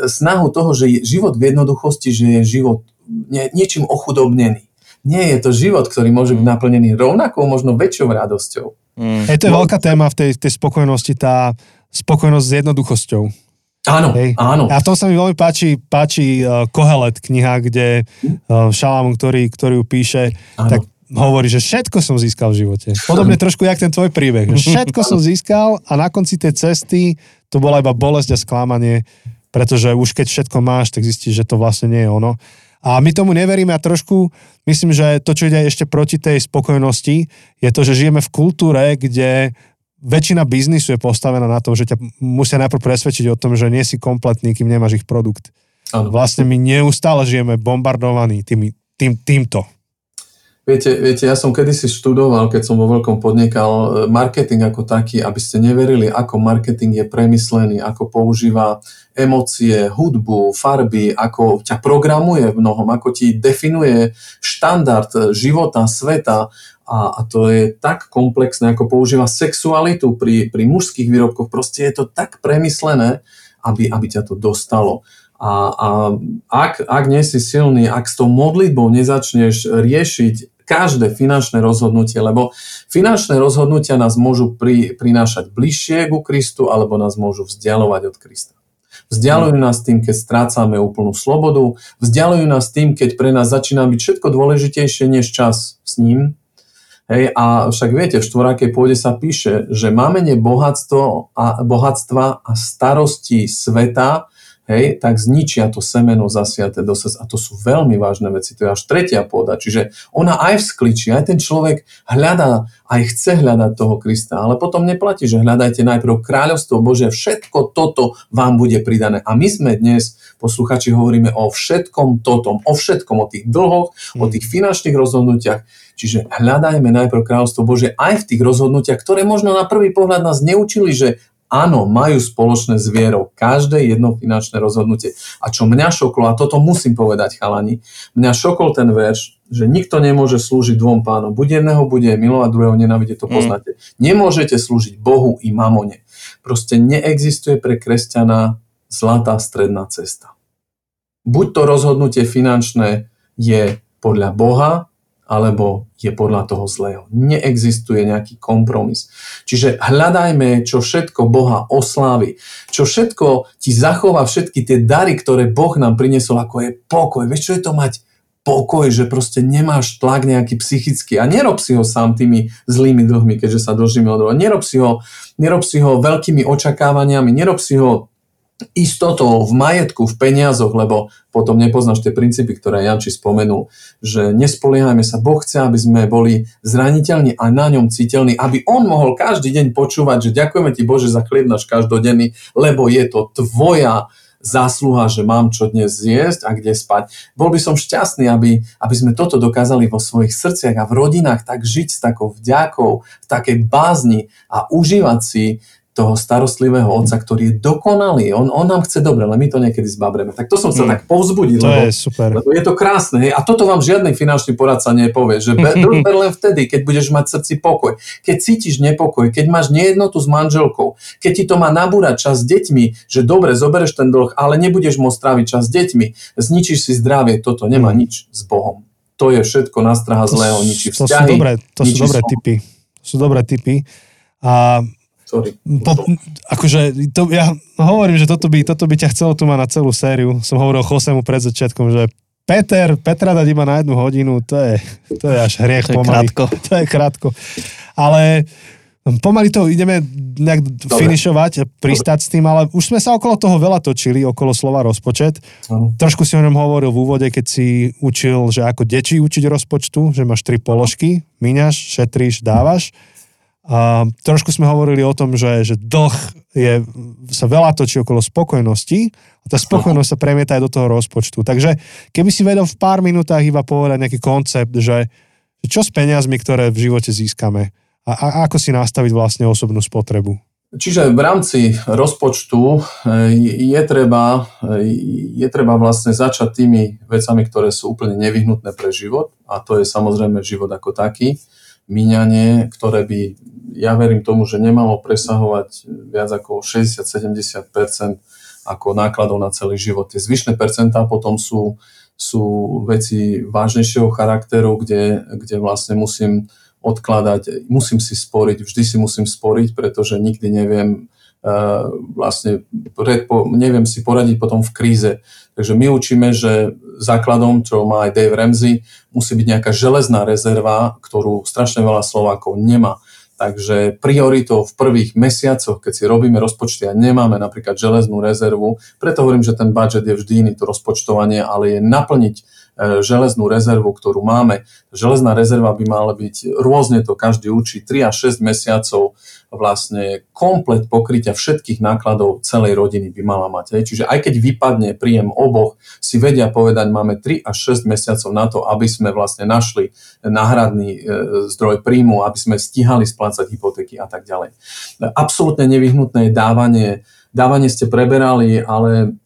snahu toho, že život v jednoduchosti, že je život nie, niečím ochudobnený. Nie je to život, ktorý môže byť naplnený rovnakou, možno väčšou radosťou. Mm. Hej, to je veľká téma v tej, tej spokojnosti, tá spokojnosť s jednoduchosťou. Áno, Hej. áno. A v tom sa mi veľmi páči, páči uh, Kohelet kniha, kde uh, Šalamún, ktorý, ktorý ju píše, áno. tak hovorí, že všetko som získal v živote. Podobne trošku jak ten tvoj príbeh. Všetko som získal a na konci tej cesty to bola iba bolesť a sklamanie, pretože už keď všetko máš, tak zistíš, že to vlastne nie je ono. A my tomu neveríme a trošku myslím, že to, čo ide ešte proti tej spokojnosti, je to, že žijeme v kultúre, kde väčšina biznisu je postavená na tom, že ťa musia najprv presvedčiť o tom, že nie si kompletný, kým nemáš ich produkt. Ano. Vlastne my neustále žijeme bombardovaní tými, tým, týmto. Viete, viete, ja som kedysi študoval, keď som vo veľkom podnikal, e, marketing ako taký, aby ste neverili, ako marketing je premyslený, ako používa emócie, hudbu, farby, ako ťa programuje v mnohom, ako ti definuje štandard e, života, sveta a, a to je tak komplexné, ako používa sexualitu pri, pri mužských výrobkoch. Proste je to tak premyslené, aby, aby ťa to dostalo. A, a ak, ak nie si silný, ak s tou modlitbou nezačneš riešiť každé finančné rozhodnutie, lebo finančné rozhodnutia nás môžu pri, prinášať bližšie ku Kristu alebo nás môžu vzdialovať od Krista. Vzdialujú nás tým, keď strácame úplnú slobodu, vzdialujú nás tým, keď pre nás začína byť všetko dôležitejšie než čas s ním. Hej, a však viete, v štvorákej pôde sa píše, že máme bohatstvo a, bohatstva a starosti sveta, hej, tak zničia to semeno zasiate do srdca. A to sú veľmi vážne veci, to je až tretia pôda. Čiže ona aj vzkličí, aj ten človek hľadá, aj chce hľadať toho Krista, ale potom neplatí, že hľadajte najprv kráľovstvo Bože, všetko toto vám bude pridané. A my sme dnes, posluchači, hovoríme o všetkom totom, o všetkom, o tých dlhoch, o tých finančných rozhodnutiach. Čiže hľadajme najprv kráľovstvo Bože aj v tých rozhodnutiach, ktoré možno na prvý pohľad nás neučili, že áno, majú spoločné s vierou. Každé jedno finančné rozhodnutie. A čo mňa šoklo, a toto musím povedať, chalani, mňa šokol ten verš, že nikto nemôže slúžiť dvom pánom. Buď jedného bude milovať, druhého nenávidieť, to mm. poznáte. Mm. Nemôžete slúžiť Bohu i mamone. Proste neexistuje pre kresťana zlatá stredná cesta. Buď to rozhodnutie finančné je podľa Boha, alebo je podľa toho zlého. Neexistuje nejaký kompromis. Čiže hľadajme, čo všetko Boha oslávi, čo všetko ti zachová všetky tie dary, ktoré Boh nám priniesol, ako je pokoj. Vieš, čo je to mať pokoj, že proste nemáš tlak nejaký psychický a nerob si ho sám tými zlými dlhmi, keďže sa dlžíme od. Nerob si ho, nerob si ho veľkými očakávaniami, nerob si ho istotou v majetku, v peniazoch, lebo potom nepoznáš tie princípy, ktoré Janči spomenul, že nespoliehajme sa, Boh chce, aby sme boli zraniteľní a na ňom citeľní, aby on mohol každý deň počúvať, že ďakujeme ti Bože za chlieb náš každodenný, lebo je to tvoja zásluha, že mám čo dnes zjesť a kde spať. Bol by som šťastný, aby, aby sme toto dokázali vo svojich srdciach a v rodinách tak žiť s takou vďakou, v takej bázni a užívať si toho starostlivého otca, ktorý je dokonalý. On, on nám chce dobre, ale my to niekedy zbabreme. Tak to som chcel mm. tak povzbudiť, to lebo, je, super. lebo je to krásne. Hej? A toto vám žiadny finančný poradca nepovie, že *laughs* ber len vtedy, keď budeš mať srdci pokoj. Keď cítiš nepokoj, keď máš nejednotu s manželkou, keď ti to má nabúrať čas s deťmi, že dobre, zobereš ten dlh, ale nebudeš môcť tráviť čas s deťmi, zničíš si zdravie, toto nemá mm. nič s Bohom. To je všetko nastraha zlého, ničí vzťahy. To sú dobré, to sú dobré typy. To sú dobré typy. A Sorry. Po, akože, to, ja hovorím, že toto by, toto by ťa chcelo tu mať na celú sériu. Som hovoril Chosemu pred začiatkom, že Peter, Petra dať iba na jednu hodinu, to je, to je až hriech to pomaly. Je krátko. *laughs* To je krátko. Ale pomaly to ideme nejak Dobre. finišovať, pristať Dobre. s tým, ale už sme sa okolo toho veľa točili, okolo slova rozpočet. Uh-huh. Trošku si o ňom hovoril v úvode, keď si učil, že ako deti učiť rozpočtu, že máš tri položky, míňaš, šetríš, dávaš. A trošku sme hovorili o tom, že, že dlh je, sa veľa točí okolo spokojnosti a tá spokojnosť sa premieta aj do toho rozpočtu. Takže keby si vedel v pár minútach iba povedať nejaký koncept, že, že čo s peniazmi, ktoré v živote získame a, a ako si nastaviť vlastne osobnú spotrebu. Čiže v rámci rozpočtu e, je treba, e, je treba vlastne začať tými vecami, ktoré sú úplne nevyhnutné pre život a to je samozrejme život ako taký míňanie, ktoré by, ja verím tomu, že nemalo presahovať viac ako 60-70% ako nákladov na celý život. Tie zvyšné percentá potom sú, sú veci vážnejšieho charakteru, kde, kde vlastne musím odkladať, musím si sporiť, vždy si musím sporiť, pretože nikdy neviem, vlastne predpo, neviem si poradiť potom v kríze. Takže my učíme, že základom, čo má aj Dave Ramsey, musí byť nejaká železná rezerva, ktorú strašne veľa Slovákov nemá. Takže prioritou v prvých mesiacoch, keď si robíme rozpočty a nemáme napríklad železnú rezervu, preto hovorím, že ten budget je vždy iný, to rozpočtovanie, ale je naplniť železnú rezervu, ktorú máme. Železná rezerva by mala byť, rôzne to každý učí, 3 až 6 mesiacov vlastne komplet pokrytia všetkých nákladov celej rodiny by mala mať. Čiže aj keď vypadne príjem oboch, si vedia povedať, máme 3 až 6 mesiacov na to, aby sme vlastne našli náhradný e, zdroj príjmu, aby sme stíhali splácať hypotéky a tak ďalej. Absolútne nevyhnutné je dávanie Dávanie ste preberali, ale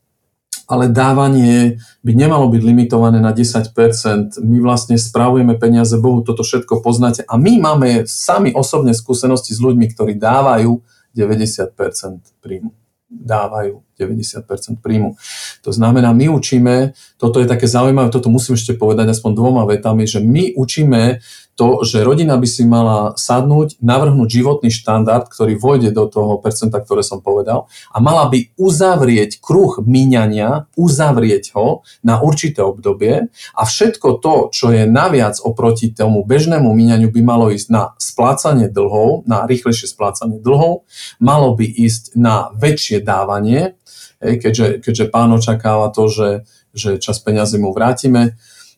ale dávanie by nemalo byť limitované na 10%. My vlastne spravujeme peniaze Bohu, toto všetko poznáte a my máme sami osobné skúsenosti s ľuďmi, ktorí dávajú 90% príjmu. Dávajú 90% príjmu. To znamená, my učíme, toto je také zaujímavé, toto musím ešte povedať aspoň dvoma vetami, že my učíme to, že rodina by si mala sadnúť, navrhnúť životný štandard, ktorý vojde do toho percenta, ktoré som povedal a mala by uzavrieť kruh míňania, uzavrieť ho na určité obdobie a všetko to, čo je naviac oproti tomu bežnému míňaniu by malo ísť na splácanie dlhov, na rýchlejšie splácanie dlhov, malo by ísť na väčšie dávanie, keďže, keďže pán očakáva to, že, že čas peniazy mu vrátime,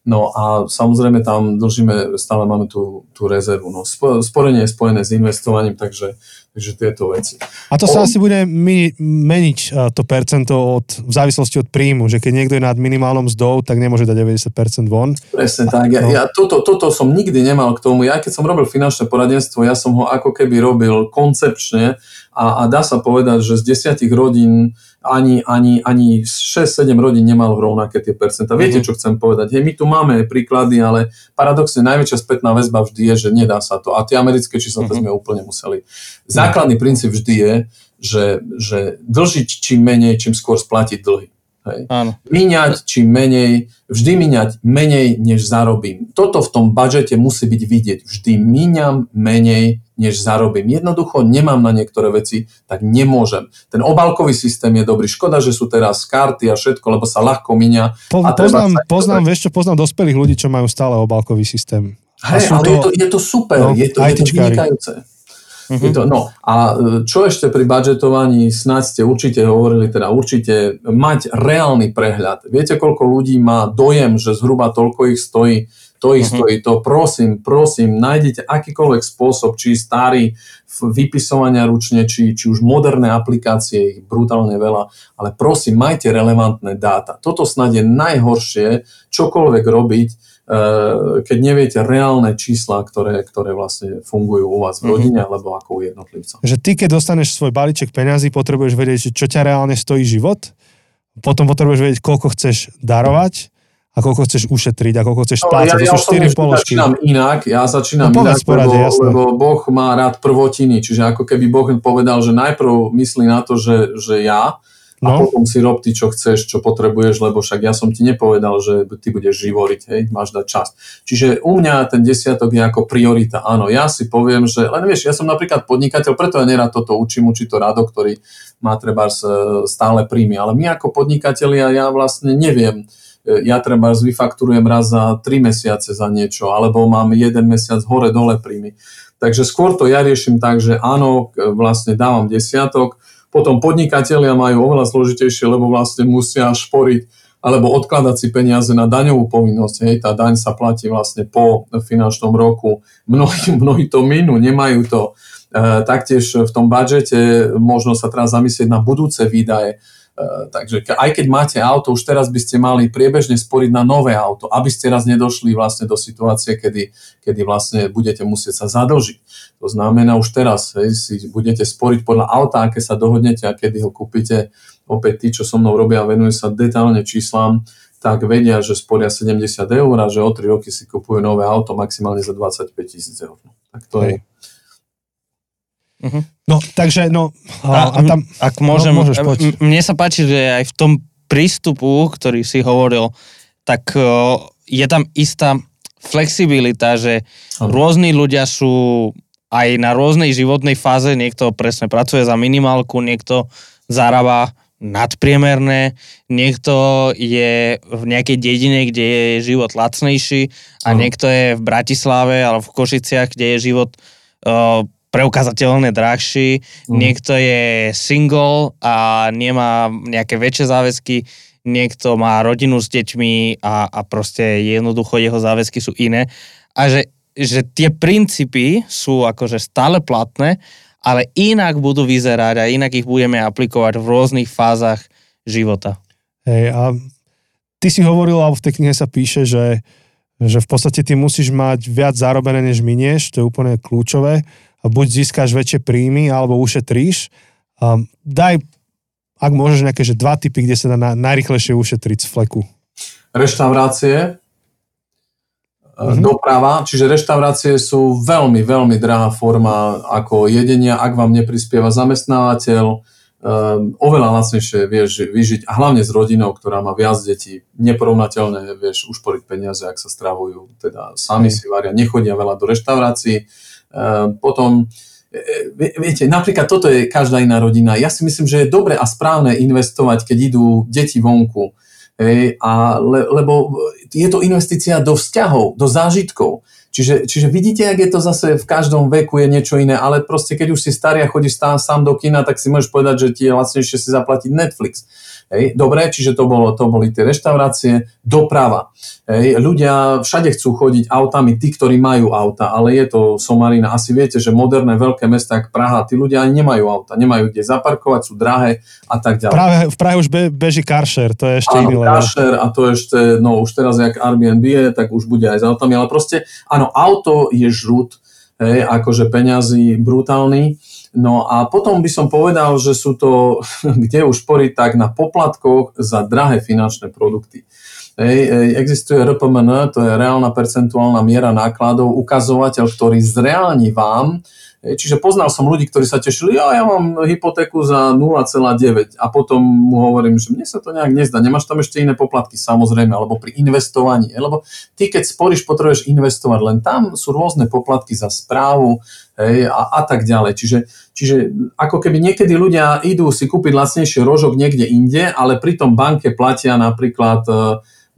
No a samozrejme tam dlžíme, stále máme tú, tú rezervu. No, sporenie je spojené s investovaním, takže, takže tieto veci. A to sa asi bude meniť to percento od, v závislosti od príjmu, že keď niekto je nad minimálnom mzdou, tak nemôže dať 90% von. Presne tak. Ja, no. ja toto, toto som nikdy nemal k tomu. Ja keď som robil finančné poradenstvo, ja som ho ako keby robil koncepčne a, a dá sa povedať, že z desiatich rodín ani, ani, ani 6-7 rodín nemalo rovnaké tie percentá. Viete, mhm. čo chcem povedať? Hej, my tu máme príklady, ale paradoxne najväčšia spätná väzba vždy je, že nedá sa to. A tie americké čísla uh-huh. sme úplne museli. Základný princíp vždy je, že, že dlžiť čím menej, čím skôr splatiť dlhy. Hej. Áno. Míňať čím menej, vždy míňať menej, než zarobím. Toto v tom budžete musí byť vidieť. Vždy míňam menej, než zarobím. Jednoducho nemám na niektoré veci, tak nemôžem. Ten obalkový systém je dobrý. Škoda, že sú teraz karty a všetko, lebo sa ľahko míňa. Po, a poznám, poznám, vieš čo, poznám dospelých ľudí, čo majú stále obalkový systém. Hej, ale to, je, to, je to super, no, je to, je to vynikajúce. Uh-huh. Je to, no a e, čo ešte pri budžetovaní, snáď ste určite hovorili, teda určite mať reálny prehľad. Viete, koľko ľudí má dojem, že zhruba toľko ich stojí to ich uh-huh. stojí to. Prosím, prosím, nájdete akýkoľvek spôsob, či starý vypisovania ručne, či, či už moderné aplikácie, ich brutálne veľa, ale prosím, majte relevantné dáta. Toto snad je najhoršie, čokoľvek robiť, keď neviete reálne čísla, ktoré, ktoré vlastne fungujú u vás v mhm. rodine mm-hmm. alebo ako u jednotlivca. Že ty, keď dostaneš svoj balíček peňazí, potrebuješ vedieť, čo ťa reálne stojí život, potom potrebuješ vedieť, koľko chceš darovať a koľko chceš ušetriť a koľko chceš splácať. No, ja, to sú ja 4 položky. začínam inak, ja začínam no, inak, porade, lebo, lebo Boh má rád prvotiny, čiže ako keby Boh povedal, že najprv myslí na to, že, že ja, No. A potom si rob ty, čo chceš, čo potrebuješ, lebo však ja som ti nepovedal, že ty budeš živoriť, hej, máš dať čas. Čiže u mňa ten desiatok je ako priorita. Áno, ja si poviem, že, len vieš, ja som napríklad podnikateľ, preto ja nerad toto učím, učí to Rado, ktorý má treba stále príjmy. Ale my ako podnikatelia, ja vlastne neviem, ja treba vyfakturujem raz za 3 mesiace za niečo, alebo mám jeden mesiac hore-dole príjmy. Takže skôr to ja riešim tak, že áno, vlastne dávam desiatok, potom podnikatelia majú oveľa zložitejšie, lebo vlastne musia šporiť alebo odkladať si peniaze na daňovú povinnosť. Hej, tá daň sa platí vlastne po finančnom roku. Mnohí, *laughs* mnohí to minú, nemajú to. E, taktiež v tom budžete možno sa teraz zamyslieť na budúce výdaje. E, takže aj keď máte auto, už teraz by ste mali priebežne sporiť na nové auto, aby ste raz nedošli vlastne do situácie, kedy, kedy vlastne budete musieť sa zadlžiť. To znamená už teraz hej, si budete sporiť podľa auta, aké sa dohodnete a kedy ho kúpite. Opäť tí, čo so mnou robia a venujú sa detálne číslam, tak vedia, že sporia 70 eur a že o 3 roky si kupujú nové auto maximálne za 25 tisíc eur. Tak to Hej. je Uh-huh. No, takže, no, a, a tam... Ak môžem, no, môžeš, poď. mne sa páči, že aj v tom prístupu, ktorý si hovoril, tak uh, je tam istá flexibilita, že uh-huh. rôzni ľudia sú aj na rôznej životnej fáze, niekto presne pracuje za minimálku, niekto zarába nadpriemerné, niekto je v nejakej dedine, kde je život lacnejší a uh-huh. niekto je v Bratislave alebo v Košiciach, kde je život uh, preukazateľne drahší, mm. niekto je single a nemá nejaké väčšie záväzky, niekto má rodinu s deťmi a, a proste jednoducho jeho záväzky sú iné. A že, že tie princípy sú akože stále platné, ale inak budú vyzerať a inak ich budeme aplikovať v rôznych fázach života. Hej, a ty si hovoril, alebo v tej knihe sa píše, že, že v podstate ty musíš mať viac zarobené, než minieš, to je úplne kľúčové buď získaš väčšie príjmy, alebo ušetríš. Um, daj, ak môžeš, nejaké že dva typy, kde sa dá na, najrychlejšie ušetriť z fleku. Reštaurácie, mm-hmm. doprava, čiže reštaurácie sú veľmi, veľmi drahá forma ako jedenia, ak vám neprispieva zamestnávateľ, um, oveľa lacnejšie vieš vyžiť, a hlavne s rodinou, ktorá má viac detí, neporovnateľné vieš ušporiť peniaze, ak sa stravujú, teda sami mm. si varia, nechodia veľa do reštaurácií, potom e, e, viete, napríklad toto je každá iná rodina. Ja si myslím, že je dobre a správne investovať, keď idú deti vonku. Hej, a le, lebo je to investícia do vzťahov, do zážitkov. Čiže, čiže vidíte, ak je to zase v každom veku je niečo iné, ale proste keď už si starý a chodíš sám do kina, tak si môžeš povedať, že ti je lacnejšie si zaplatiť Netflix. Hej, dobre, čiže to, bolo, to boli tie reštaurácie, doprava. Hej, ľudia všade chcú chodiť autami, tí, ktorí majú auta, ale je to somarina. Asi viete, že moderné veľké mesta, ako Praha, tí ľudia ani nemajú auta, nemajú kde zaparkovať, sú drahé a tak ďalej. Práve, v Prahe už be, beží carshare, to je ešte áno, iný level. Carshare a to ešte, no už teraz, jak Airbnb je, tak už bude aj s autami, ale proste, áno, auto je žrút, hej, akože peňazí brutálny No a potom by som povedal, že sú to, *laughs* kde už poriť tak na poplatkoch za drahé finančné produkty. Ej, existuje RPMN, to je reálna percentuálna miera nákladov, ukazovateľ, ktorý zreálni vám Čiže poznal som ľudí, ktorí sa tešili, ja, ja mám hypotéku za 0,9 a potom mu hovorím, že mne sa to nejak nezdá, nemáš tam ešte iné poplatky, samozrejme, alebo pri investovaní, lebo ty keď sporíš, potrebuješ investovať, len tam sú rôzne poplatky za správu hej, a, a tak ďalej. Čiže, čiže ako keby niekedy ľudia idú si kúpiť lacnejšie rožok niekde inde, ale pri tom banke platia napríklad e,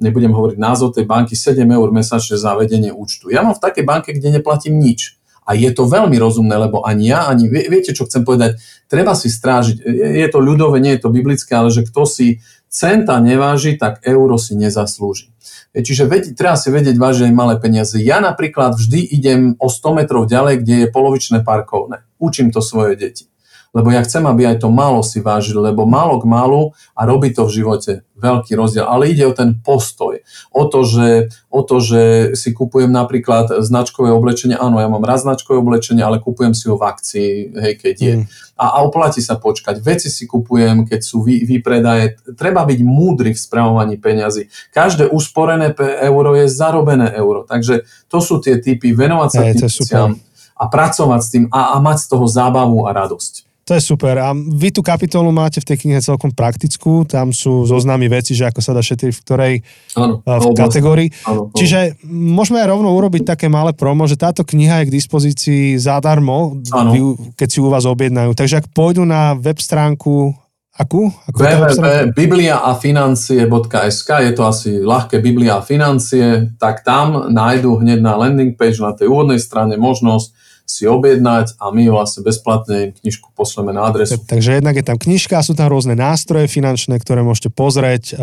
nebudem hovoriť názov tej banky, 7 eur mesačne za vedenie účtu. Ja mám v takej banke, kde neplatím nič. A je to veľmi rozumné, lebo ani ja, ani viete, čo chcem povedať, treba si strážiť, je to ľudové, nie je to biblické, ale že kto si centa neváži, tak euro si nezaslúži. Čiže ved, treba si vedieť vážiť aj malé peniaze. Ja napríklad vždy idem o 100 metrov ďalej, kde je polovičné parkovné. Učím to svoje deti lebo ja chcem, aby aj to málo si vážili, lebo málo k málu a robí to v živote veľký rozdiel. Ale ide o ten postoj, o to, že, o to, že si kupujem napríklad značkové oblečenie. Áno, ja mám raz značkové oblečenie, ale kupujem si ho v akcii, hej, keď je. Mm. A, a oplatí sa počkať. Veci si kupujem, keď sú vy, výpredaje. Treba byť múdry v spravovaní peňazí. Každé usporené euro je zarobené euro. Takže to sú tie typy, venovať sa tým a pracovať s tým a, a mať z toho zábavu a radosť. To je super. A vy tú kapitolu máte v tej knihe celkom praktickú. Tam sú zoznamy veci, že ako sa dá šetriť v ktorej ano, v kategórii. Ano, ano. Čiže môžeme aj rovno urobiť také malé promo, že táto kniha je k dispozícii zadarmo, ano. keď si u vás objednajú. Takže ak pôjdu na web stránku Akú? Akú www.bibliaafinancie.sk je to asi ľahké Biblia a financie, tak tam nájdú hneď na landing page na tej úvodnej strane možnosť si objednať a my vlastne bezplatne knižku posleme na adresu. Takže jednak je tam knižka, sú tam rôzne nástroje finančné, ktoré môžete pozrieť,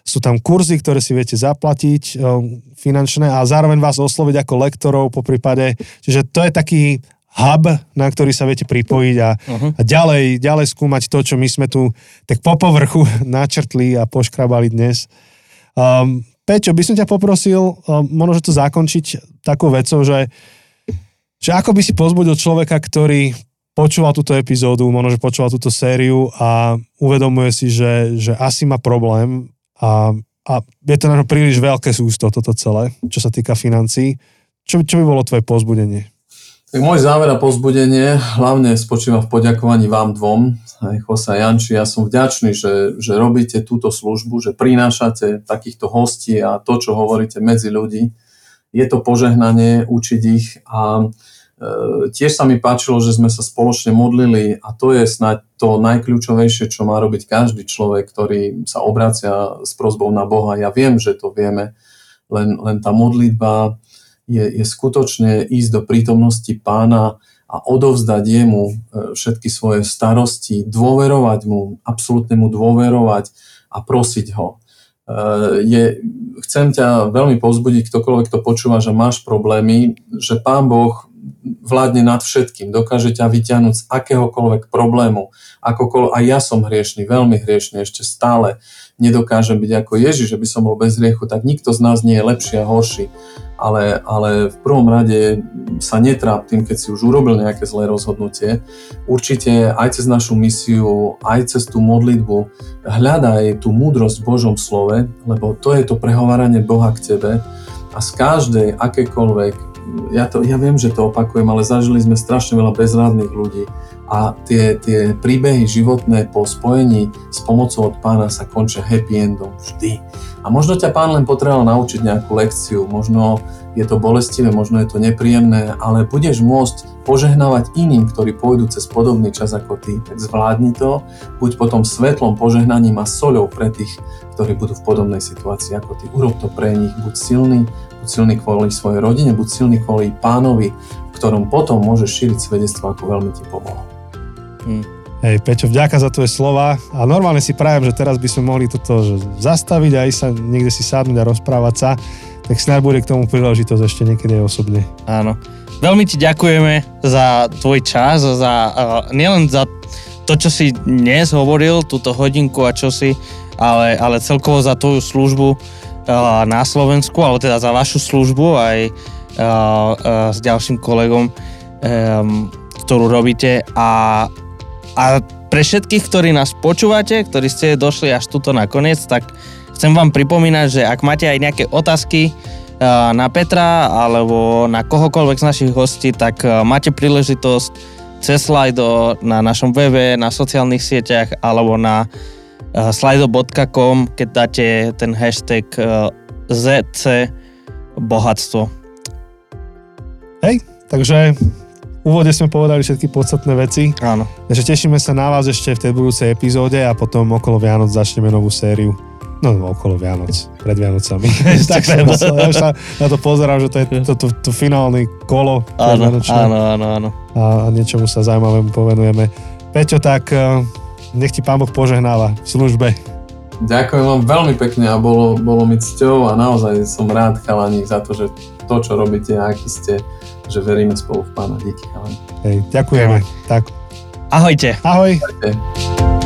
sú tam kurzy, ktoré si viete zaplatiť finančné a zároveň vás osloviť ako lektorov po prípade. Čiže to je taký hub, na ktorý sa viete pripojiť a, uh-huh. a ďalej, ďalej skúmať to, čo my sme tu tak po povrchu *laughs* načrtli a poškrabali dnes. Um, Peťo, by som ťa poprosil um, možno, že to zakončiť takou vecou, že že ako by si pozbudil človeka, ktorý počúval túto epizódu, možno, že počúval túto sériu a uvedomuje si, že, že asi má problém a, a je to na príliš veľké sústo toto celé, čo sa týka financií. Čo, čo by bolo tvoje pozbudenie? Tak môj záver a pozbudenie hlavne spočíva v poďakovaní vám dvom, aj Chosa Janči. Ja som vďačný, že, že robíte túto službu, že prinášate takýchto hostí a to, čo hovoríte medzi ľudí. Je to požehnanie učiť ich a tiež sa mi páčilo, že sme sa spoločne modlili a to je snáď to najkľúčovejšie, čo má robiť každý človek, ktorý sa obracia s prozbou na Boha. Ja viem, že to vieme, len, len tá modlitba je, je skutočne ísť do prítomnosti pána a odovzdať jemu e, všetky svoje starosti, dôverovať mu, absolútne mu dôverovať a prosiť ho. E, je, chcem ťa veľmi pozbudiť, ktokoľvek to počúva, že máš problémy, že Pán Boh vládne nad všetkým, dokáže ťa vyťahnuť z akéhokoľvek problému. Akokoľvek, aj ja som hriešný, veľmi hriešný, ešte stále nedokážem byť ako Ježiš, že by som bol bez hriechu, tak nikto z nás nie je lepší a horší. Ale, ale v prvom rade sa netráp tým, keď si už urobil nejaké zlé rozhodnutie. Určite aj cez našu misiu, aj cez tú modlitbu hľadaj tú múdrosť v Božom slove, lebo to je to prehováranie Boha k tebe a z každej akékoľvek ja, to, ja viem, že to opakujem, ale zažili sme strašne veľa bezradných ľudí a tie, tie príbehy životné po spojení s pomocou od pána sa končia happy endom vždy. A možno ťa pán len potreboval naučiť nejakú lekciu, možno je to bolestivé, možno je to nepríjemné, ale budeš môcť požehnávať iným, ktorí pôjdu cez podobný čas ako ty. Tak zvládni to, buď potom svetlom, požehnaním a soľou pre tých, ktorí budú v podobnej situácii ako ty. Urob to pre nich, buď silný, buď silný kvôli svojej rodine, buď silný kvôli pánovi, v ktorom potom môžeš šíriť svedectvo, ako veľmi ti pomohol. Hmm. Hej, Peťo, vďaka za tvoje slova a normálne si prajem, že teraz by sme mohli toto že zastaviť a ísť sa niekde si sadnúť a rozprávať sa, tak snad bude k tomu príležitosť ešte niekedy aj osobne. Áno. Veľmi ti ďakujeme za tvoj čas, za, uh, nielen za to, čo si dnes hovoril, túto hodinku a čo si, ale, ale celkovo za tvoju službu na Slovensku, alebo teda za vašu službu aj uh, uh, s ďalším kolegom, ktorú robíte. A a pre všetkých, ktorí nás počúvate, ktorí ste došli až tuto nakoniec, tak chcem vám pripomínať, že ak máte aj nejaké otázky na Petra alebo na kohokoľvek z našich hostí, tak máte príležitosť cez Slido na našom webe, na sociálnych sieťach alebo na slido.com, keď dáte ten hashtag ZC bohatstvo. Hej, takže úvode sme povedali všetky podstatné veci. Áno. Takže tešíme sa na vás ešte v tej budúcej epizóde a potom okolo Vianoc začneme novú sériu. No, no okolo Vianoc, pred Vianocami. *laughs* tak sa, ja už sa na to pozerám, že to je to, to, to finálne kolo. Áno, áno, áno, áno. A, a niečomu sa zaujímavému povenujeme. Peťo, tak eh, nech ti Pán Boh požehnáva v službe. Ďakujem vám veľmi pekne a bolo, bolo mi cťou a naozaj som rád, chalani, za to, že to, čo robíte a aký ste, že veríme spolu v pána. Díky, chalani. Hej, ďakujeme. Tak, Ahojte. ahoj. Ďakujem.